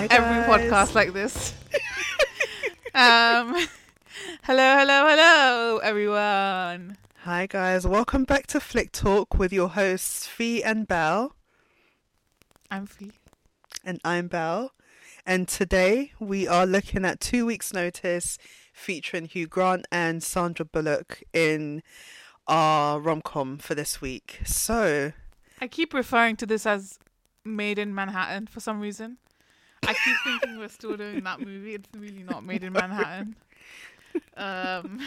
Hi, every podcast like this. um, hello, hello, hello, everyone. Hi guys, welcome back to Flick Talk with your hosts Fee and Belle, I'm Fee. and I'm Belle. And today we are looking at Two Weeks Notice featuring Hugh Grant and Sandra Bullock in our rom com for this week. So, I keep referring to this as Maid in Manhattan for some reason. I keep thinking we're still doing that movie. It's really not Maid in Manhattan. Um.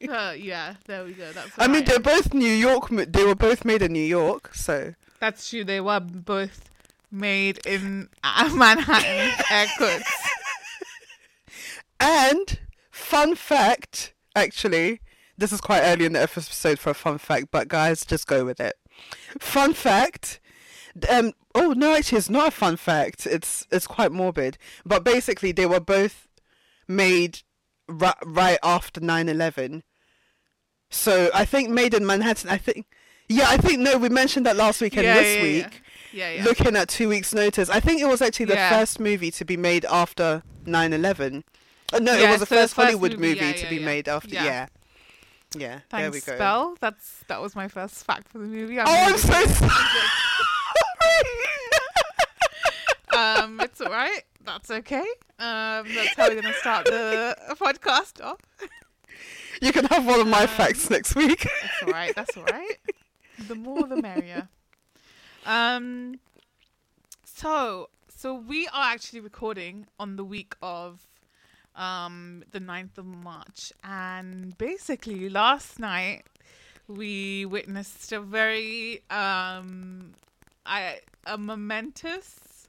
yeah, there we go. That's. I mean, they're both New York, they were both made in New York, so. That's true. They were both made in uh, Manhattan. Air quotes. And fun fact, actually, this is quite early in the episode for a fun fact, but guys, just go with it. Fun fact. Um. Oh no, actually, it's not a fun fact. It's it's quite morbid. But basically, they were both made ri- right after 9-11. So I think made in Manhattan. I think. Yeah, I think no. We mentioned that last week and Yeah, this yeah, week. Yeah, yeah. Looking at two weeks' notice, I think it was actually the first movie to be made after 9-11. Uh, no, it was the so first first Hollywood movie, movie, to be made after. Yeah. Yeah, yeah. there we Thanks, go. Belle. That's that was my first fact for the movie. Oh, I'm so sorry. um, it's all right. That's okay. Um, that's how we're gonna start the podcast off. you can have one of my Um, facts next week. That's all right. That's all right. The more, the merrier. Um. So, so we are actually recording on the week of um the 9th of March, and basically last night we witnessed a very um I a momentous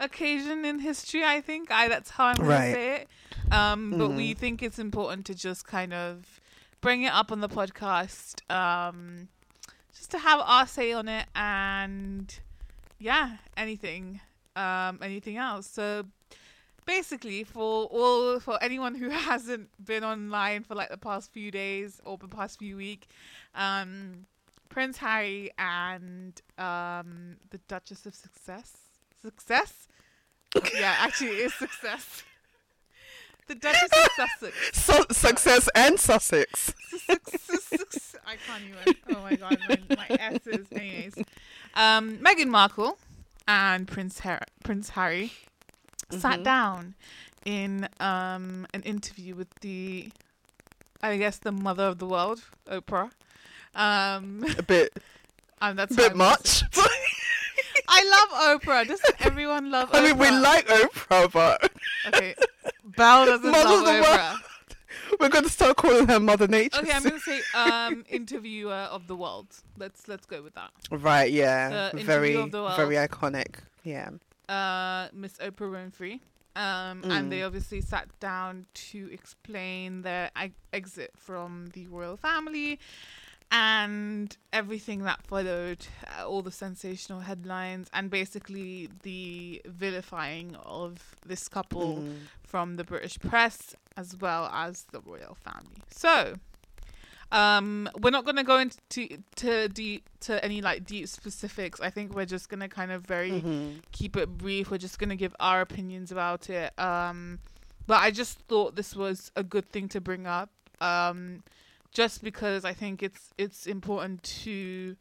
occasion in history. I think I that's how I'm gonna Right. say it. Um, but we Mhm. think it's important to just kind of bring it up on the podcast, um, just to have our say on it, and yeah, anything, um, anything else. So basically, for all for anyone who hasn't been online for like the past few days or the past few week, um, Prince Harry and um, the Duchess of Success, success. yeah, actually, it is success. The Duchess of Sussex. Su- success and Sussex. I can't even. Oh my god, my, my S's. Anyways, um, Meghan Markle and Prince Har- Prince Harry sat Mhm. down in um an interview with the, I guess the mother of the world, Oprah. Um, A bit, and that's a bit much. I love Oprah. Doesn't everyone love? Oprah? I mean, we like Oprah, but Okay, Belle doesn't Mother love the world. Oprah. we're going to start calling her Mother Nature. Okay, I'm gonna say um interviewer of the world. Let's let's go with that. Right, yeah. The Very, of the world. very iconic. Yeah. uh, Miss Oprah Winfrey. Um, and they Mm. obviously sat down to explain their e- exit from the royal family and everything that followed, uh, all the sensational headlines, and basically the vilifying of this couple Mm. from the British press as well as the royal family. So, um, we're not going to go into to deep to any like deep specifics. I think we're just going to kind of very Mhm. keep it brief. We're just going to give our opinions about it. Um, but I just thought this was a good thing to bring up. Um, just because I think it's it's important to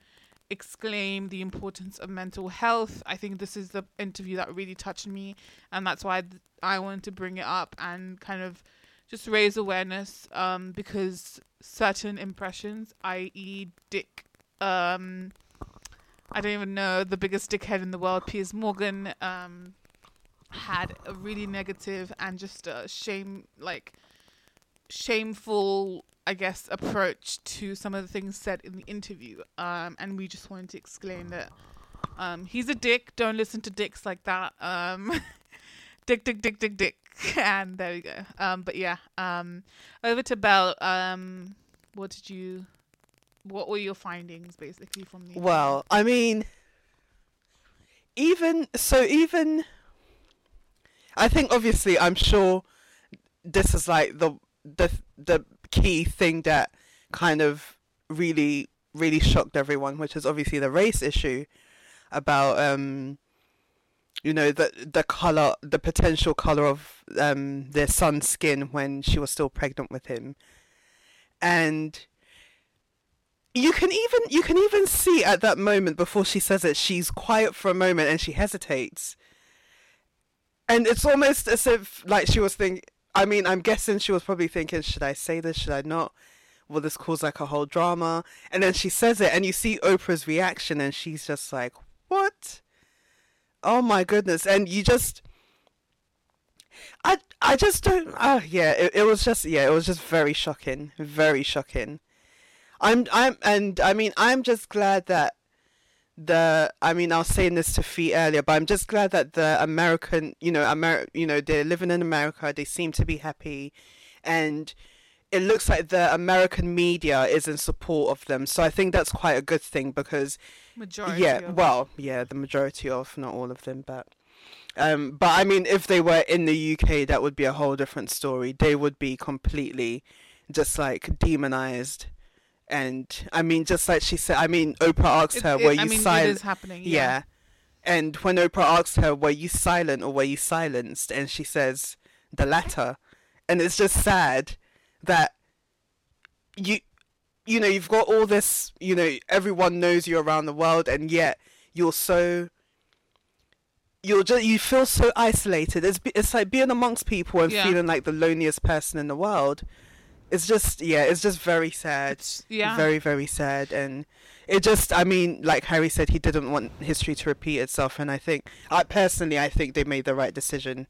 exclaim the importance of mental health. I think this is the interview that really touched me, and that's why I wanted to bring it up and kind of just raise awareness. Um, because certain impressions, i.e., Dick, um, I don't even know the biggest dickhead in the world, Piers Morgan, um, had a really negative and just a shame, like shameful, I guess, approach to some of the things said in the interview. Um, and we just wanted to explain that um, he's a dick. Don't listen to dicks like that. Um, dick, dick, dick, dick, dick. And there we go. Um, but yeah, um, over to Belle. Um, what did you? What were your findings, basically, from the? Well, I mean, even so, even I think obviously, I'm sure this is like the the the key thing that kind of really really shocked everyone, which is obviously the race issue about um you know the the color the potential color of um their son's skin when she was still pregnant with him. And you can even you can even see at that moment before she says it she's quiet for a moment and she hesitates. And it's almost as if like she was thinking i mean i'm guessing she was probably thinking should i say this? Should i not? Will this cause like a whole drama? And then she says it and you see oprah's reaction and she's just like what? Oh my goodness. And you just i i just don't oh yeah it, it was just yeah it was just very shocking very shocking. I'm i'm and i mean i'm just glad that the I mean I was saying this to Fee earlier, but I'm just glad that the American you know Amer you know they're living in America, they seem to be happy and it looks like the American media is in support of them. So I think that's quite a good thing because Majority. yeah, well, yeah, the majority of not all of them, but um but I mean if they were in the UK that would be a whole different story. They would be completely just like demonized and I mean just like she said I mean Oprah asked her it- were I you mean, silent happening. yeah. Yeah. And when Oprah asked her, were you silent or were you silenced? And she says, the latter. And it's just sad that you, you know, you've got all this, you know, everyone knows you around the world and yet you're so, you're just, you feel so isolated. It's, it's like being amongst people and Yeah. feeling like the loneliest person in the world. It's just, yeah, it's just very sad It's, yeah. very very sad and it just i mean like harry said he didn't want history to repeat itself and i think i personally i think they made the right decision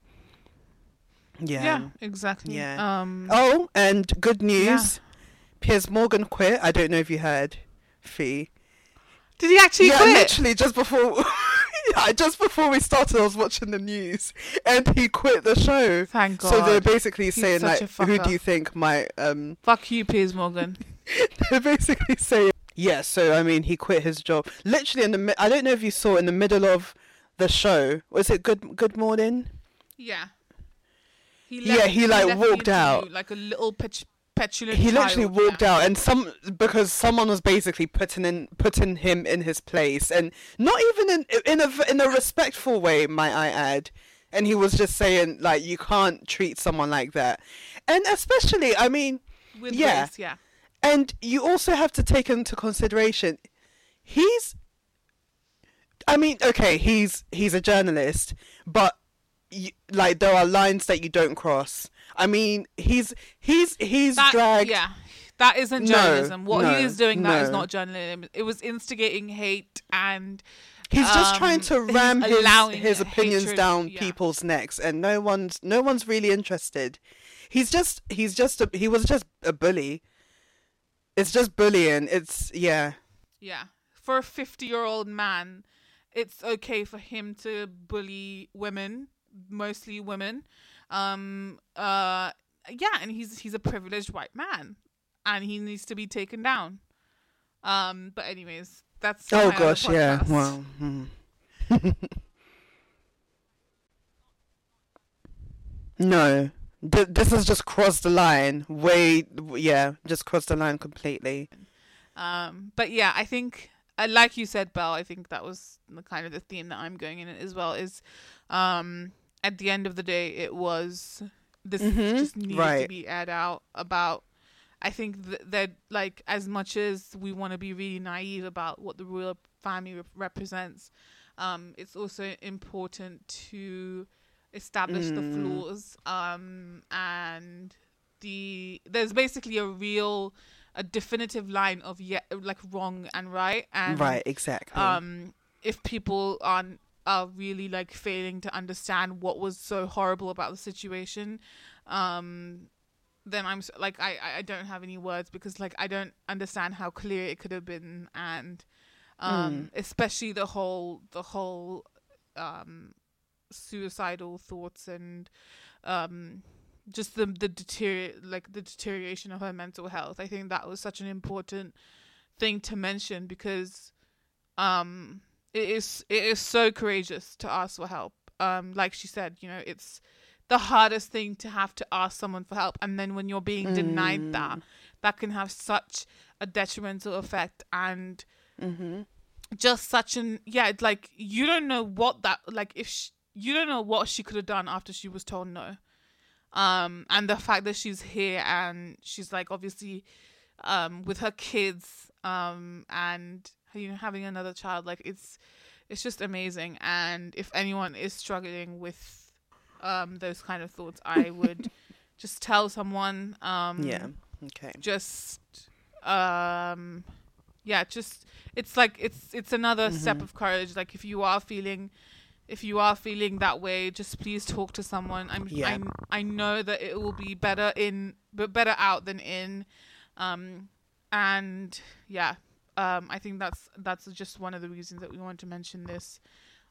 yeah, yeah. Exactly. Yeah. Um. oh and good news piers morgan quit i don't know if you heard fee Did he actually yeah quit? literally just before yeah, just before we started i was watching the news and he quit the show Thank God. so they're basically He's saying like who do you think might um Fuck you, Piers Morgan. They're basically saying yeah. So I mean, he quit his job literally in the. mi- I don't know if you saw in the middle of the show. Was it Good Good Morning? Yeah. He left, Yeah, he, like, left walked out. Like a little pet- petulant. He literally child, walked yeah. out, and some because someone was basically putting in putting him in his place, and not even in in a in a respectful way, might I add. And he was just saying like you can't treat someone like that, and especially I mean. With yeah. race, yeah. And you also have to take into consideration, he's. I mean, okay, he's he's a journalist, but you, like there are lines that you don't cross. I mean, he's he's he's That, dragged. Yeah. That isn't No, journalism. what no, he is doing, that is no. not journalism. It was instigating hate and He's just trying Um, to ram his, his opinions hatred, down yeah. people's necks, and no one's no one's really interested. He's just he's just a, he was just a bully. It's just bullying. It's yeah. Yeah. For a 50 year old man, it's okay for him to bully women, mostly women. Um, uh, yeah, and he's he's a privileged white man, and he needs to be taken down. Um, but anyways, that's Oh gosh, yeah. podcast. Well, hmm. no, Th- this has just crossed the line. Way, yeah, just crossed the line completely. Um, but yeah, I think, uh, like you said, Belle, I think that was the kind of the theme that I'm going in as well. Is, um, at the end of the day, it was this Mhm, just needed to be aired out about. I think th- that like as much as we want to be really naive about what the royal family rep- represents, um, it's also important to establish the Mm. flaws um, and the there's basically a real a definitive line of yeah like wrong and right and right, exactly. um if people aren't are really like failing to understand what was so horrible about the situation um then i'm like i i don't have any words because like i don't understand how clear it could have been and um especially the whole the whole um suicidal thoughts and um just the the deterior like the deterioration of her mental health. I think that was such an important thing to mention because um it is it is so courageous to ask for help um like she said you know it's the hardest thing to have to ask someone for help and then when you're being denied that that can have such a detrimental effect and mm-hmm. just such an yeah it's like you don't know what that like if sh- you don't know what she could have done after she was told no. Um, and the fact that she's here and she's like obviously um with her kids um and you know having another child like it's it's just amazing and if anyone is struggling with um those kind of thoughts i would just tell someone um yeah. Okay. just um yeah just it's like it's it's another step Mhm. of courage like if you are feeling if you are feeling that way just please talk to someone i'm Yeah. i i know that it will be better in but better out than in um and yeah um i think that's that's just one of the reasons that we want to mention this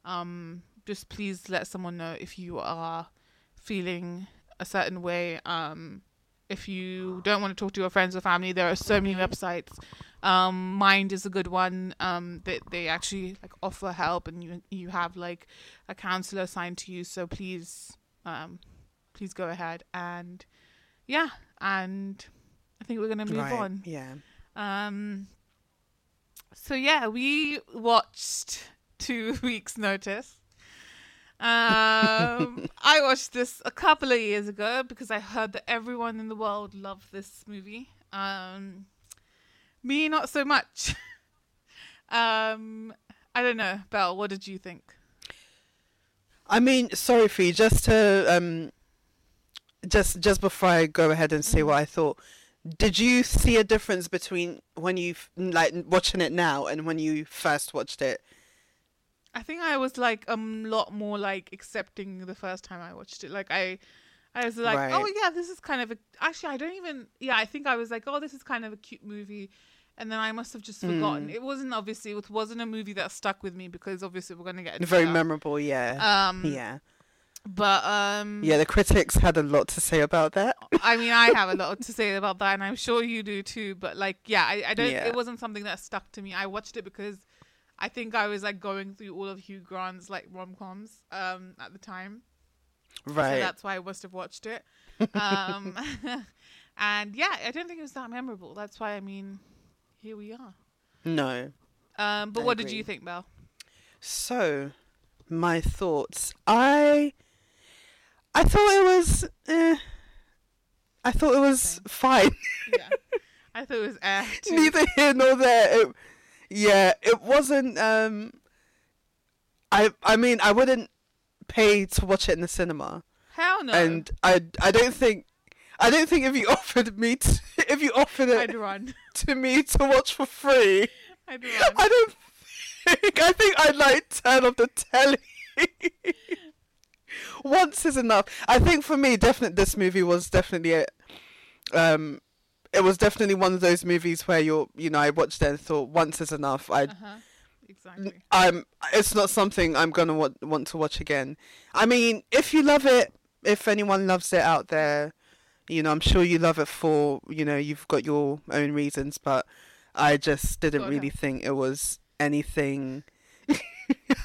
um just please let someone know if you are feeling a certain way um if you don't want to talk to your friends or family there are so many websites um mind is a good one um that they actually like offer help and you you have like a counselor assigned to you so please um please go ahead and yeah and i think we're gonna move right. on Yeah. um so yeah we watched two weeks notice. Um i watched this a couple of years ago because i heard that everyone in the world loved this movie. Um me not so much. Um i don't know belle what did you think? I mean, sorry, Fee, just to um, just just before I go ahead and say Mhm. what I thought, did you see a difference between when you like watching it now and when you first watched it? I think I was like a lot more like accepting the first time I watched it. Like I, I was like, Right. oh yeah, this is kind of a. Actually, I don't even. Yeah, I think I was like, oh, this is kind of a cute movie, and then I must have just forgotten. Mm. It wasn't obviously. It wasn't a movie that stuck with me because obviously we're gonna get Very memorable, yeah, Um. yeah, But um. yeah. The critics had a lot to say about that. I mean, I have a lot to say about that, and I'm sure you do too. But like, yeah, I, I don't. Yeah. It wasn't something that stuck to me. I watched it because I think I was like going through all of Hugh Grant's like rom coms um at the time. So Right. that's why I must have watched it. Um, and yeah, I don't think it was that memorable. That's why I mean, here we are. no. Um, but I what did you think, Belle? So, my thoughts. I I thought it was. Eh, I thought it was Same. fine. Yeah, I thought it was. Too. Neither here nor there. It, yeah, it wasn't. Um, I I mean, I wouldn't pay to watch it in the cinema, Hell no. and I I don't think. I don't think if you offered me to, if you offered it I'd run. to me to watch for free, I'd run. I don't think I think I'd like turn off the telly. Once is enough. I think for me, definitely this movie was definitely it. um, it was definitely one of those movies where you're, you know, I watched it and thought once is enough. I, Uh-huh. Exactly. I'm, it's not something I'm gonna want want to watch again. I mean, if you love it, if anyone loves it out there, you know, I'm sure you love it for, you know, you've got your own reasons, but I just didn't Got really think it was anything.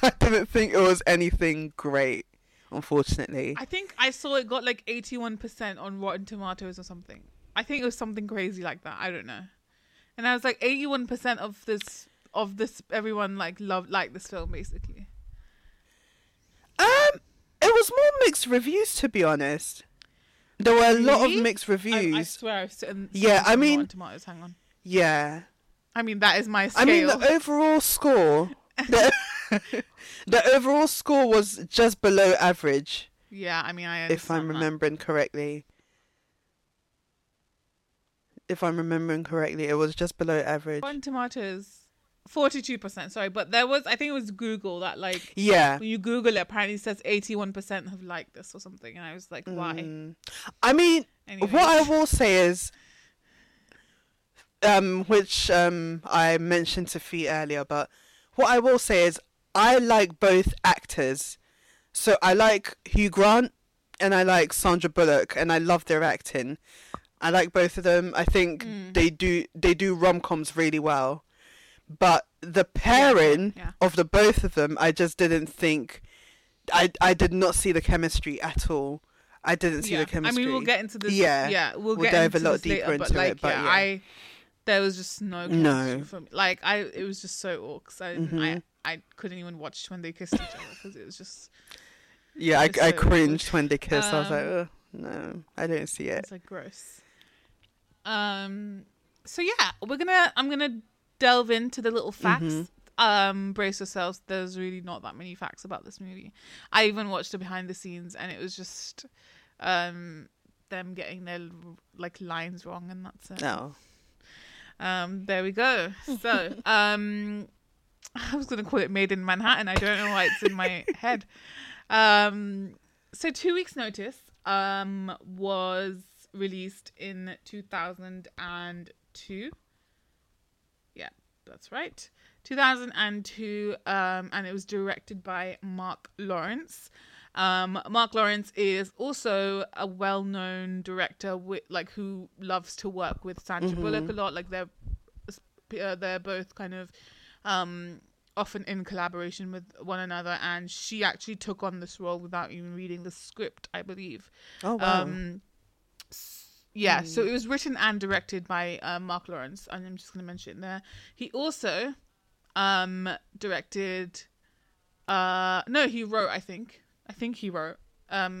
I didn't think it was anything great, unfortunately. I think I saw it got like 81% on Rotten Tomatoes or something. I think it was something crazy like that. I don't know. And I was like 81% of this of this everyone like loved like this film basically. Um, it was more mixed reviews, to be honest. There were a lot of mixed reviews. I swear I've seen Yeah, I mean- Rotten Tomatoes. Hang on. yeah. I mean that is my I mean, the overall score, the, the overall score was just below average, yeah, I mean I if I'm understand that. remembering correctly. If I'm remembering correctly, it was just below average. Rotten Tomatoes 42%, sorry, but there was I think it was Google that like Yeah. when you Google it apparently it says 81% have liked this or something and I was like why? Mm. I mean, what I will say is, um, which um I mentioned to Fee earlier, but what I will say is I like both actors. So I like Hugh Grant and I like Sandra Bullock, and I love their acting. I like both of them. I think Mm. they do they do rom coms really well, but the pairing yeah. of the both of them, I just didn't think. I I did not see the chemistry at all. I didn't see yeah. the chemistry. I mean, we'll get into this. Yeah. yeah, we'll, We'll get dive a lot deeper later, into like, it, but yeah, yeah. I there was just no No. for me. Like, I it was just so awkward. I, Mhm. I I couldn't even watch when they kissed each other because it was just Yeah, I, It's I so cringed when they kissed. I was like, Um, no, I don't see it. It's like gross. Um. So yeah, we're gonna. I'm gonna delve into the little facts. Mhm. Um, brace yourselves. There's really not that many facts about this movie. I even watched the behind the scenes, and it was just, um, them getting their like lines wrong, and that's it. No. Um, there we go. So, um, I was gonna call it Maid in Manhattan. I don't know why it's in my head. Um, so two weeks notice um was released in 2002. Yeah, that's right. 2002 um and it was directed by Marc Lawrence. Um Marc Lawrence is also a well-known director with like who loves to work with Sandra Mhm. Bullock a lot like they're uh, they're both kind of um often in collaboration with one another and she actually took on this role without even reading the script i believe Oh wow. um yeah so it was written and directed by uh, marc lawrence and i'm just going to mention it there he also um directed uh no he wrote i think i think he wrote um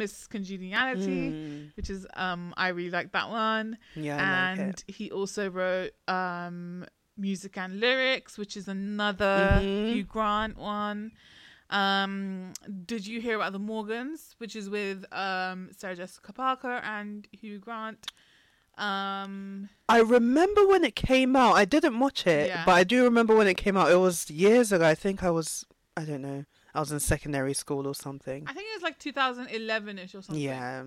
miss congeniality Mm. which is um i really like that one Yeah, like and it. he also wrote um music and lyrics which is another Mhm. hugh grant one um did you hear about the morgans which is with um sarah jessica parker and hugh grant um I remember when it came out. I didn't watch it, Yeah. but I do remember when it came out. It was years ago. I think I was, I don't know, I was in secondary school or something. i think it was like 2011ish or something. Yeah.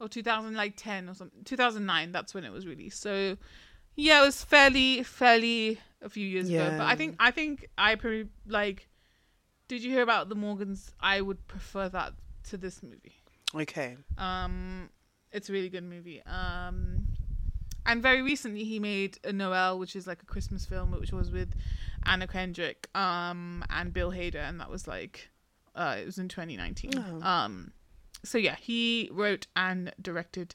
or 2010 or something. 2009 that's when it was released. So yeah it was fairly fairly a few years ago. But i think i think i pretty like did you hear about the morgans? I would prefer that to this movie. Okay. um it's a really good movie. Um and very recently he made a Noelle which is like a christmas film which was with anna kendrick um and bill hader and that was like uh it was in 2019 Oh. um so yeah he wrote and directed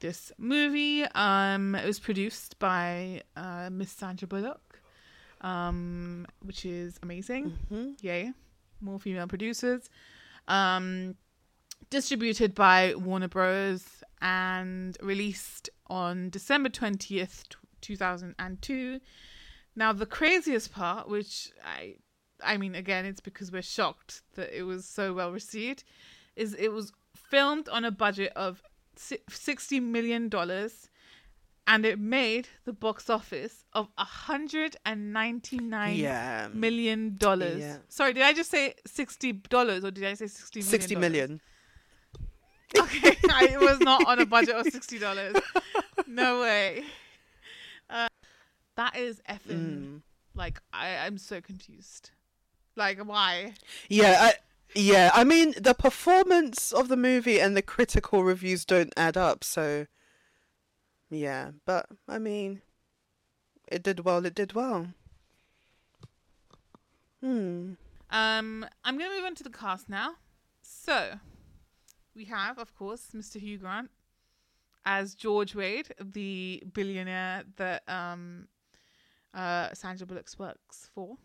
this movie. Um it was produced by uh miss sandra bullock um which is amazing. Hmm yay more female producers. Um distributed by warner bros. and released on december 20th 2002 now the craziest part which i i mean again it's because we're shocked that it was so well received is it was filmed on a budget of 60 million dollars and it made the box office of 199 Yeah. million dollars. Yeah. Sorry, did I just say sixty dollars or did I say sixty million? 60 dollars? million. Okay, I, was not on a budget of sixty dollars. No way. Uh, that is effing Mm. like I, I'm so confused. Like why? Yeah, I, yeah. I mean, the performance of the movie and the critical reviews don't add up. So, yeah. But I mean, it did well. It did well. Hmm. Um, I'm gonna move on to the cast now. So, we have, of course, Mr. Hugh Grant as George Wade, the billionaire that um, uh, Sandra Bullock works for.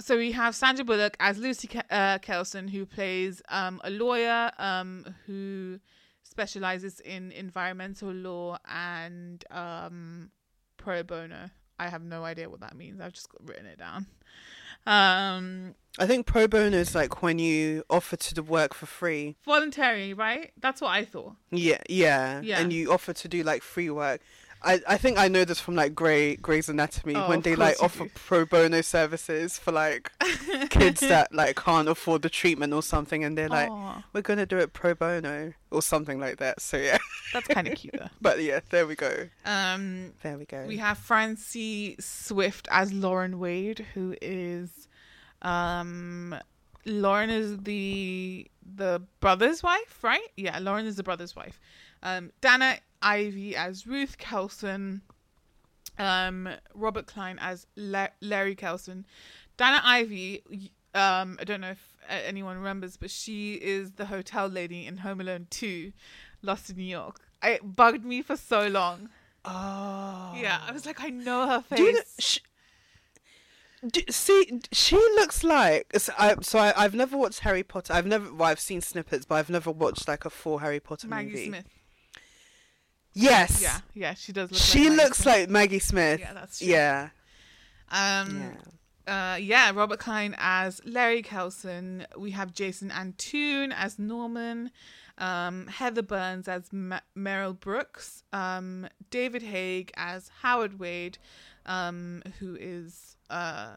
So we have Sandra Bullock as Lucy Ke- uh, Kelson, who plays um, a lawyer um, who specializes in environmental law and um, pro bono. I have no idea what that means. I've just written it down. Um, I think pro bono is like when you offer to work for free. voluntary, right? That's what I thought. Yeah, yeah, Yeah. And you offer to do like free work. I, I think I know this from like Grey Grey's Anatomy Oh, when they like offer do. pro bono services for like kids that like can't afford the treatment or something, and they're like, Aw, we're gonna do it pro bono or something like that. So yeah, that's kind of cute though. but yeah, there we go. Um, There we go. we have Francie Swift as Lauren Wade, who is, um, Lauren is the the brother's wife, right? Yeah, Lauren is the brother's wife. Um, Dana Ivey as Ruth Kelson. Um, Robert Klein as La- Larry Kelson. Dana Ivey. Um, I don't know if uh, anyone remembers, but she is the hotel lady in Home Alone Two, Lost in New York. It bugged me for so long. oh Yeah, I was like, I know her face. Do you know, sh- D- see, she looks like so. I, so I, I've never watched Harry Potter. I've never. Well, I've seen snippets, but I've never watched like a full Harry Potter movie. Maggie movie. Smith. Yes. Yeah, yeah, she does look. She like looks Smith. like Maggie Smith. Yeah, that's true. Yeah. Um, yeah. Uh, yeah, Robert Klein as Larry Kelson. We have Jason Antoon as Norman. Um, Heather Burns as Ma- Meryl Brooks. Um, David Haig as Howard Wade, um, who is uh,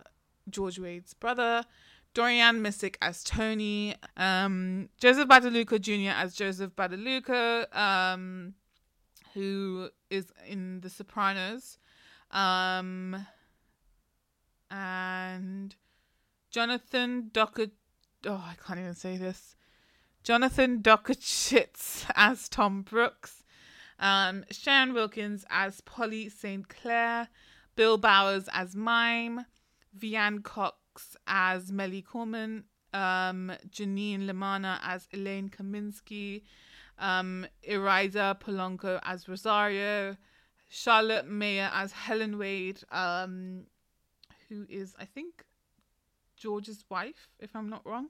George Wade's brother. Dorian Missick as Tony. Um, Joseph Badalucco Jr. as Joseph Badalucco, um, who is in The Sopranos. Um, and Jonathan Docker. Oh, I can't even say this. Jonathan Dokuchitz as Tom Brooks. Um, Sharon Wilkins as Polly St. Clair. Bill Bowers as Mime. Veanne Cox as Melly Corman. Um, Janine LaManna as Elaine Kaminsky. Um, Iriza Polanco as Rosario. Charlotte Maier as Helen Wade. Um, who is, I think, George's wife, if I'm not wrong.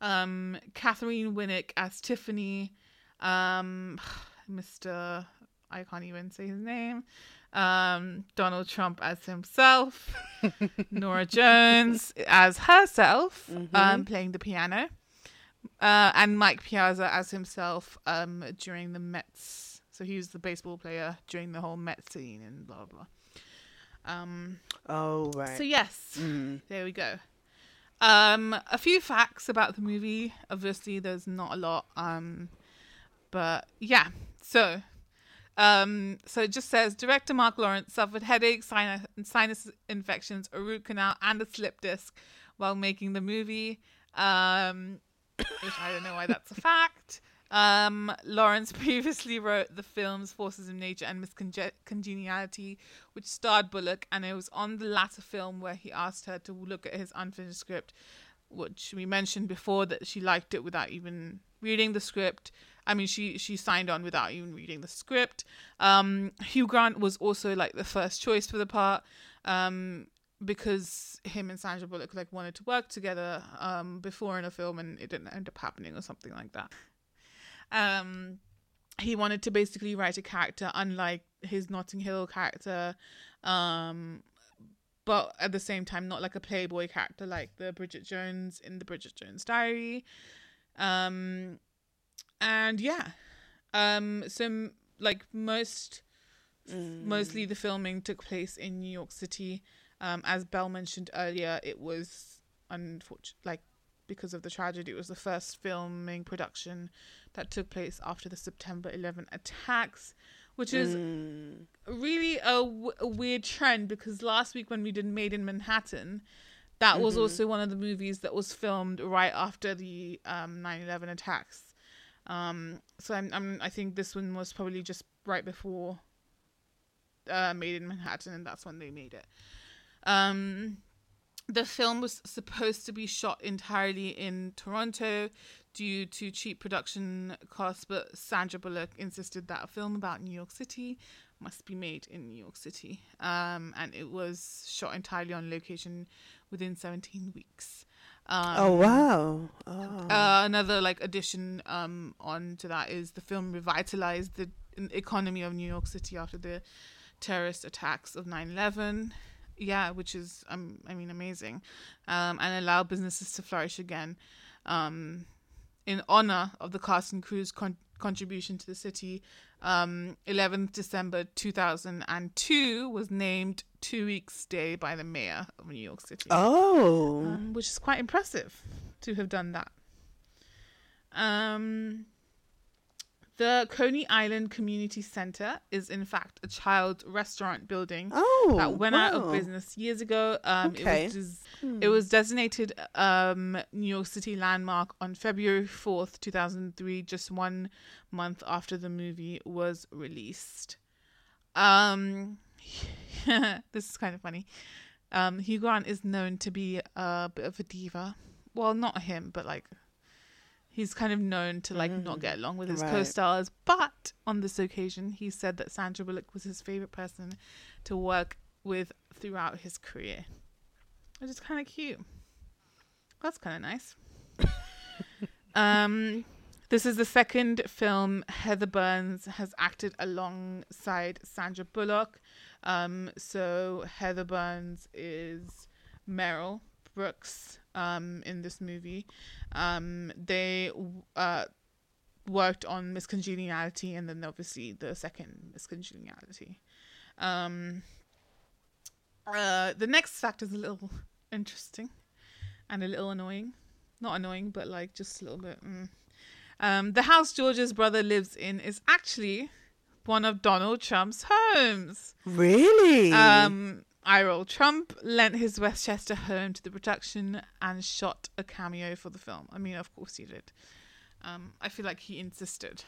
Um, Katheryn Winnick as Tiffany. Um, Mr. I can't even say his name. Um, Donald Trump as himself. Norah Jones as herself, um, playing the piano. Uh, and Mike Piazza as himself um, during the Mets. So he was the baseball player during the whole Mets scene and blah blah. blah. Um, Oh right. so yes, Mm. there we go. Um, a few facts about the movie. Obviously, there's not a lot. Um, but yeah. So, um, so it just says director Marc Lawrence suffered headaches, sinus, sinus infections, a root canal, and a slip disc while making the movie. Um, which I don't know why that's a fact. Um, Lawrence previously wrote the films Forces of Nature and Miss Congeniality, which starred Bullock, and it was on the latter film where he asked her to look at his unfinished script, which we mentioned before that she liked it without even reading the script. I mean, she she signed on without even reading the script. Um, Hugh Grant was also like the first choice for the part. Um, because him and Sandra Bullock like wanted to work together um before in a film and it didn't end up happening or something like that. Um he wanted to basically write a character unlike his Notting Hill character um but at the same time not like a playboy character like the Bridget Jones in the Bridget Jones Diary. Um and yeah. Um so like most mostly the filming took place in New York City. Um, as Belle mentioned earlier, it was unfortunate, like because of the tragedy, it was the first filming production that took place after the September 11 attacks, which is Mm. really a, w- a weird trend because last week when we did Maid in Manhattan, that was also one of the movies that was filmed right after the um 9/11 attacks. Um, so I'm, I'm I think this one was probably just right before uh, Maid in Manhattan, and that's when they made it. Um, the film was supposed to be shot entirely in Toronto due to cheap production costs, but Sandra Bullock insisted that a film about New York City must be made in New York City. Um, and it was shot entirely on location within 17 weeks. Um, Oh wow. Oh. uh, another like addition um on to that is the film revitalized the economy of New York City after the terrorist attacks of 9/11. Yeah, which is um I mean amazing, um and allow businesses to flourish again. Um, in honor of the and crew's con- contribution to the city, um, 11th December 2002 was named Two Weeks Day by the mayor of New York City oh. um, which is quite impressive to have done that. Um, the Coney Island Community Center is in fact a child restaurant building oh. that went out of business years ago. Um, Okay. It was des- it was designated um New York City landmark on February fourth, two thousand three, just one month after the movie was released. Um, this is kind of funny. Um, Hugh Grant is known to be a bit of a diva. Well, not him, but like he's kind of known to like not get along with his Right. co-stars. But on this occasion, he said that Sandra Bullock was his favorite person to work with throughout his career. which is kind of cute. That's kind of nice. um, this is the second film Heather Burns has acted alongside Sandra Bullock. Um, so Heather Burns is Meryl Brooks um, in this movie. Um, they uh, worked on Miss Congeniality and then obviously the second Miss Congeniality. Um, uh, the next fact is a little interesting and a little annoying. Not annoying, but like just a little bit. Mm. Um, the house George's brother lives in is actually one of Donald Trump's homes. Really? Um, roll. Trump lent his Westchester home to the production and shot a cameo for the film. I mean, of course he did. Um, I feel like he insisted.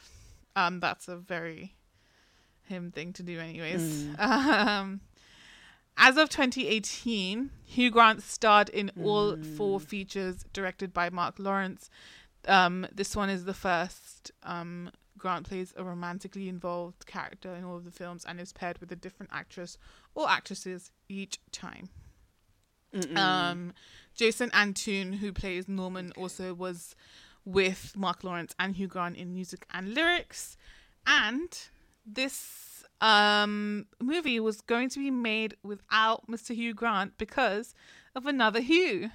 Um, that's a very him thing to do, anyways. Mm. Um, as of 2018, Hugh Grant starred in all mm. four features directed by Marc Lawrence. Um, this one is the first. Um, Grant plays a romantically involved character in all of the films and is paired with a different actress or actresses each time. Um, Jason Antoon, who plays Norman, also was with Marc Lawrence and Hugh Grant in music and lyrics. And this um, movie was going to be made without Mr. Hugh Grant because of another Hugh,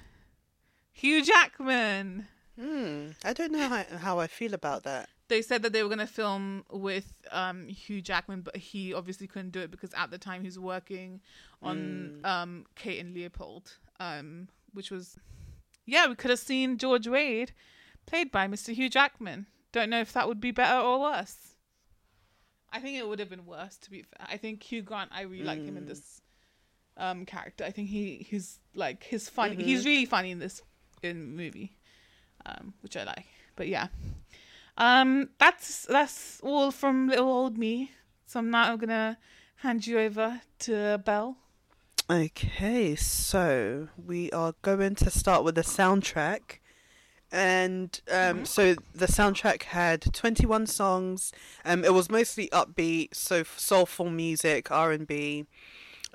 Hugh Jackman. Hmm. I don't know how, how I feel about that. They said that they were going to film with um, Hugh Jackman, but he obviously couldn't do it because at the time he was working on mm. um, Kate and Leopold, um, which was, yeah, we could have seen George Wade played by Mr. Hugh Jackman. Don't know if that would be better or worse. I think it would have been worse to be fair. I think Hugh Grant, I really mm. like him in mm. this um character. I think he he's like his funny. Mm-hmm. He's really funny in this in movie, um, which I like. But yeah, um, that's that's all from little old me. So I'm now gonna hand you over to Belle. Okay, so we are going to start with the soundtrack and um, mm-hmm. so the soundtrack had 21 songs um, it was mostly upbeat so soulful music r&b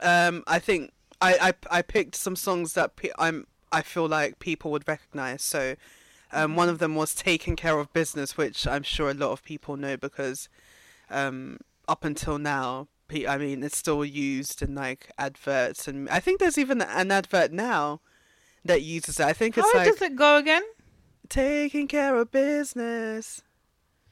um, i think I, I, I picked some songs that pe- i'm i feel like people would recognize so um, one of them was taking care of business which i'm sure a lot of people know because um, up until now I mean, it's still used in like adverts, and I think there's even an advert now that uses it. I think it's How like. does it go again? taking care of business.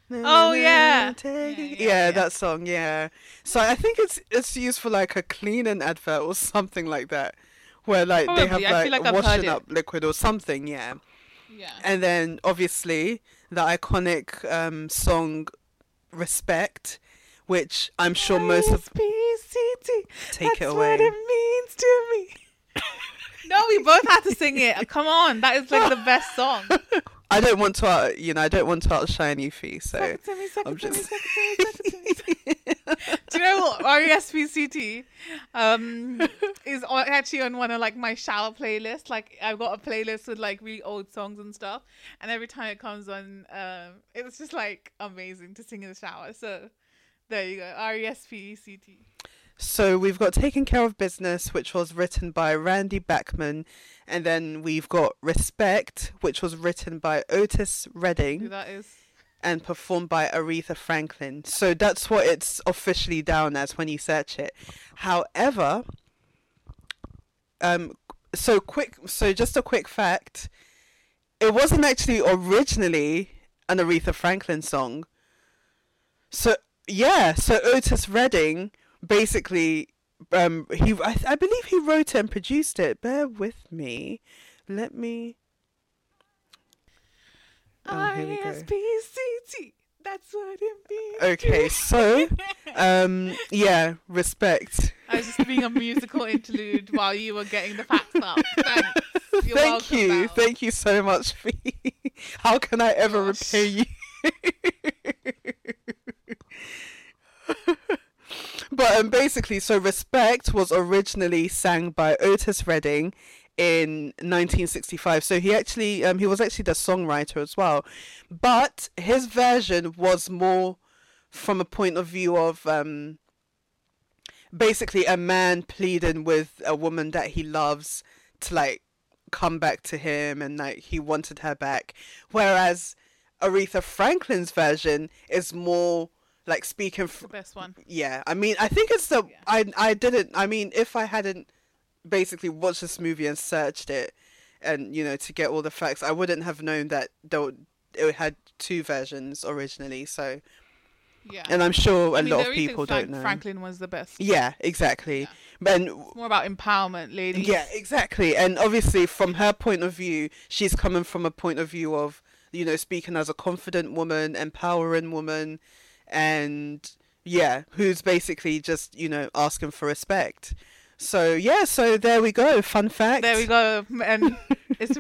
Oh yeah. Taking, yeah, yeah, yeah, that song, yeah. So I think it's it's used for like a cleaning advert or something like that, where like Probably. they have like, like washing up liquid or something, yeah. Yeah. And then obviously the iconic um, song "Respect," which I'm sure most of take That's it away. What it means to me. No, we both had to sing it. Come on, that is like the best song. I don't want to, uh, you know, I don't want to outshine you, Fee. So me, I'm just. Do you know R-E-S-P-C-T um, is on, actually on one of like my shower playlists? Like I've got a playlist with like really old songs and stuff, and every time it comes on, um, it's just like amazing to sing in the shower. So there you go, R-E-S-P-E-C-T. So we've got Taking Care of Business, which was written by Randy Bachman, and then we've got Respect, which was written by Otis Redding. Who that is? And performed by Aretha Franklin. So that's what it's officially down as when you search it. However, um, so quick, so just a quick fact, it wasn't actually originally an Aretha Franklin song. So yeah, so Otis Redding basically, um, he I, I believe he wrote and produced it. Bear with me. Let me. Oh, here we go. That's what it means. Okay, so, um, yeah, respect. I was just being a musical interlude while you were getting the facts up. Thanks. You're Thank you. Thank you so much, Fee. How can I ever Gosh. repay you? but um, basically, so Respect was originally sang by Otis Redding in 1965. So he actually, um, he was actually the songwriter as well. But his version was more from a point of view of um, basically a man pleading with a woman that he loves to like come back to him and like he wanted her back whereas Aretha Franklin's version is more like speaking f- The best one. yeah I mean I think it's the Yeah. I I didn't I mean if I hadn't basically watched this movie and searched it and you know to get all the facts I wouldn't have known that it had two versions originally so Yeah. and I'm sure a I mean, lot of people Frank- don't know Franklin was the best. yeah exactly Yeah. and It's more about empowerment, ladies. yeah, exactly. And obviously, from her point of view, she's coming from a point of view of, you know, speaking as a confident woman, empowering woman, and yeah, who's basically just, you know, asking for respect. So, yeah, so there we go. Fun fact. There we go. And it's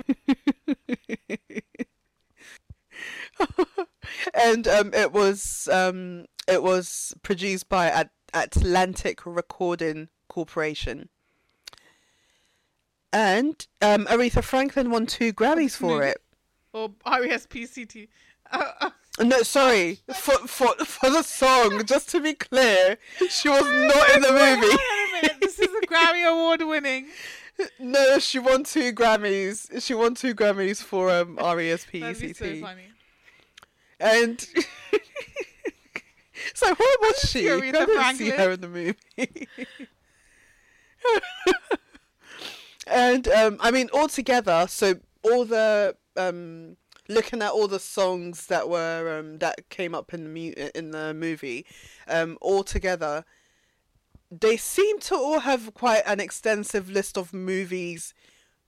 and um, it was um, it was produced by At- Atlantic Recording Corporation. And um, Aretha Franklin won two Grammys for it. or R-E-S-P-C-T. Uh, uh, No, sorry, for for for the song. Just to be clear, she was not in the movie. This is a Grammy Award winning. No, she won two Grammys. She won two Grammys for um R S P That'd be so funny. And so what was she? I Aretha didn't see her in the movie. and um, I mean, all together, so all the um, looking at all the songs that were um, that came up in the mu- in the movie, um, all together, they seem to all have quite an extensive list of movies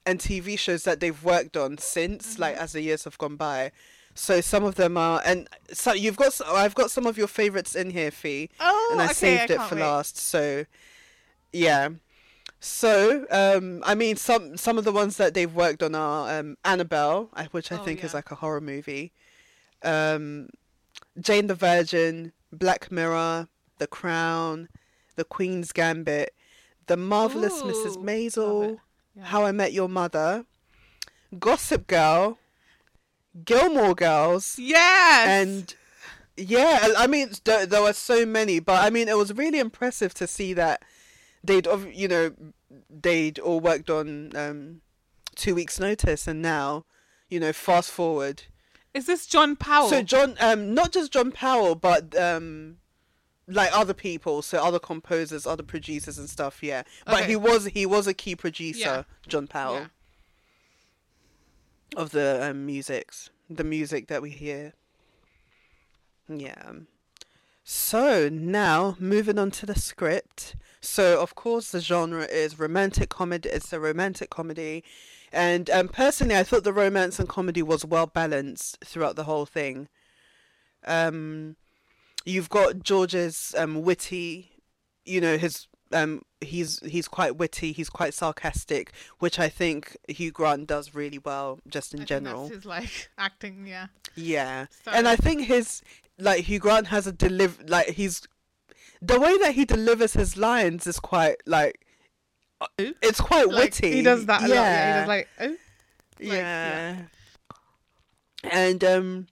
and TV shows that they've worked on since, like as the years have gone by. So some of them are, and so you've got, I've got some of your favorites in here, Fee, Oh, and I okay, saved I it for wait. last. So, yeah. So, um, I mean, some some of the ones that they've worked on are um, Annabelle, which I Oh, think is like a horror movie, um, Jane the Virgin, Black Mirror, The Crown, The Queen's Gambit, The Marvelous Mrs. Ooh, love Maisel. Yeah. How I Met Your Mother, Gossip Girl, Gilmore Girls, Yes. and yeah, I I mean there, there were so many, but I mean it was really impressive to see that they'd you know they'd all worked on um, two weeks' notice, and now you know fast forward. is this John Powell? So John, um, not just John Powell, but um, like other people, so other composers, other producers and stuff. Yeah, but Okay. he was he was a key producer, Yeah. John Powell Yeah. of the um, musics, the music that we hear. Yeah. So now moving on to the script. So of course the genre is romantic comedy. It's a romantic comedy, and um, personally I thought the romance and comedy was well balanced throughout the whole thing. Um, you've got George's um witty, you know his um he's he's quite witty. He's quite sarcastic, which I think Hugh Grant does really well just in I general. his like acting. Yeah. Yeah, So- and I think his like Hugh Grant has a deliver like he's the way that he delivers his lines is quite like uh, it's quite Like, witty. He does that a yeah. lot. Yeah. He does like. Oh. like, yeah. yeah. And um,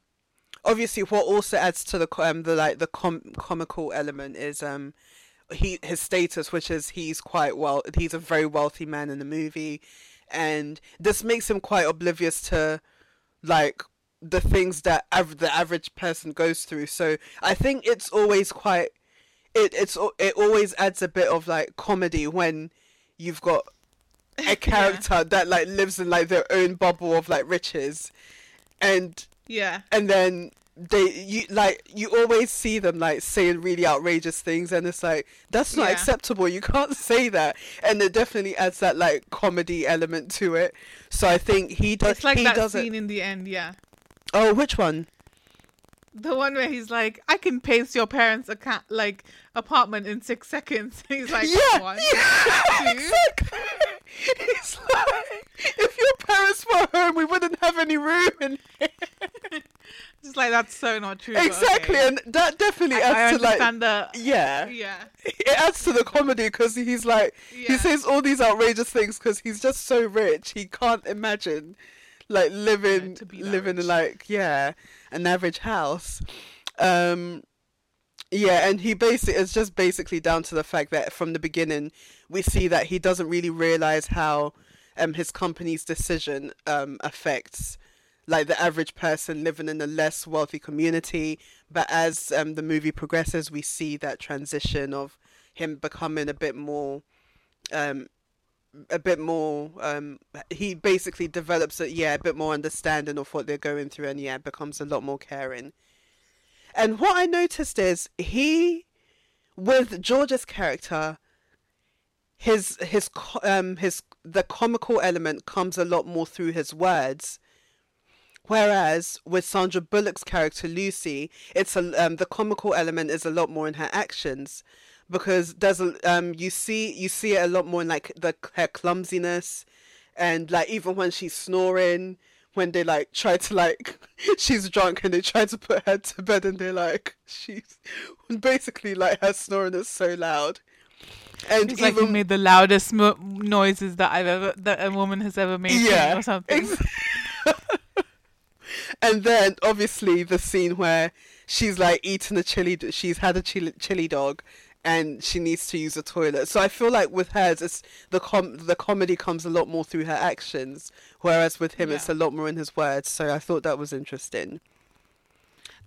obviously, what also adds to the um the like the com- comical element is um he his status, which is he's quite well he's a very wealthy man in the movie, and this makes him quite oblivious to like the things that av- the average person goes through. So I think it's always quite it it's it always adds a bit of like comedy when you've got a character that like lives in like their own bubble of like riches. And Yeah. and then they you like you always see them like saying really outrageous things and it's like that's not Yeah. acceptable you can't say that and it definitely adds that like comedy element to it so i think he does It's like he that does scene it in the end. Yeah. oh which one The one where he's like, I can pace your parents' account like apartment in six seconds. He's like, yeah, one, yeah two. exactly it's like if your parents were home we wouldn't have any room in Just like that's so not true. exactly okay. and that definitely I, I adds to like the. yeah Yeah. it adds to the comedy because he's like he says all these outrageous things because he's just so rich he can't imagine like living be living rich. like yeah an average house um yeah and he basically it's just basically down to the fact that from the beginning we see that he doesn't really realize how um his company's decision um affects like the average person living in a less wealthy community. But as um, the movie progresses, we see that transition of him becoming a bit more, um, a bit more. Um, he basically develops a yeah, a bit more understanding of what they're going through, and yeah, becomes a lot more caring. And what I noticed is he, with George's character, his his um his the comical element comes a lot more through his words Whereas with Sandra Bullock's character Lucy, it's a um, the comical element is a lot more in her actions, because there's a, um you see you see it a lot more in like the her clumsiness, and like even when she's snoring, when they like try to like she's drunk and they try to put her to bed and they're like she's basically like her snoring is so loud. And it's even, like you made the loudest mo- noises that I've ever that a woman has ever made. Yeah, or something. Ex- and then obviously the scene where she's like eating a chili, she's had a chili, chili dog, and she needs to use a toilet. So I feel like with hers, it's the com the comedy comes a lot more through her actions, whereas with him, yeah. it's a lot more in his words. So I thought that was interesting.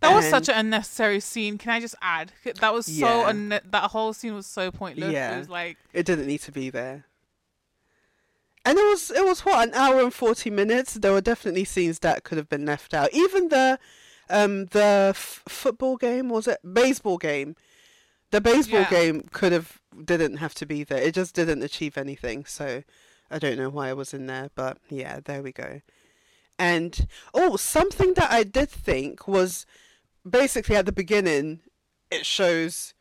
That and was such an unnecessary scene. Can I just add? That was so yeah. un- that whole scene was so pointless. Yeah. It was like it didn't need to be there and it was it was what an hour and 40 minutes? There were definitely scenes that could have been left out. Even the um the f- football game was it? Baseball game. The baseball yeah. game could have didn't have to be there. It just didn't achieve anything. So i don't know why it was in there but yeah there we go. And oh something that i did think was basically at the beginning it shows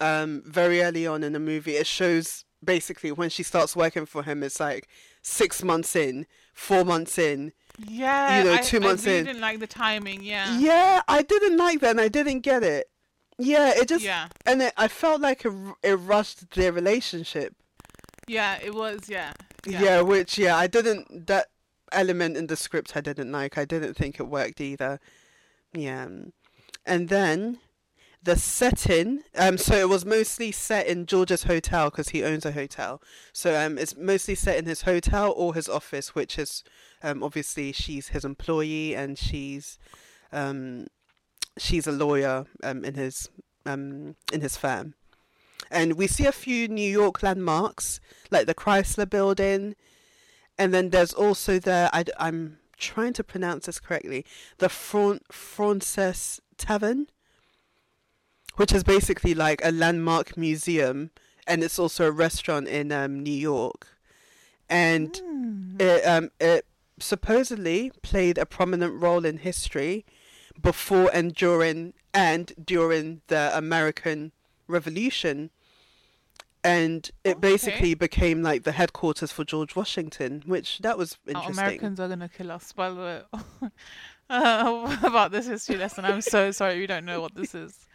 um very early on in the movie it shows basically when she starts working for him it's like six months in four months in yeah you know two I, months I really in didn't like the timing yeah. Yeah i didn't like that and i didn't get it. Yeah it just yeah. and it, i felt like it, it rushed their relationship. Yeah it was yeah. yeah. Yeah which yeah i didn't that element in the script i didn't like. I didn't think it worked either. Yeah and then the setting um so it was mostly set in george's hotel because he owns a hotel. So um it's mostly set in his hotel or his office which is um obviously she's his employee and she's um she's a lawyer um in his um in his firm. And we see a few new york landmarks like the chrysler building. And then there's also the I, i'm trying to pronounce this correctly the Front Fraunces Tavern which is basically like a landmark museum, and it's also a restaurant in um, New York, and mm. it um, it supposedly played a prominent role in history before and during and during the American Revolution. And it okay. basically became like the headquarters for George Washington, which that was interesting. Oh, Americans are gonna kill us, by the way. uh, about this history lesson. I'm so sorry we don't know what this is.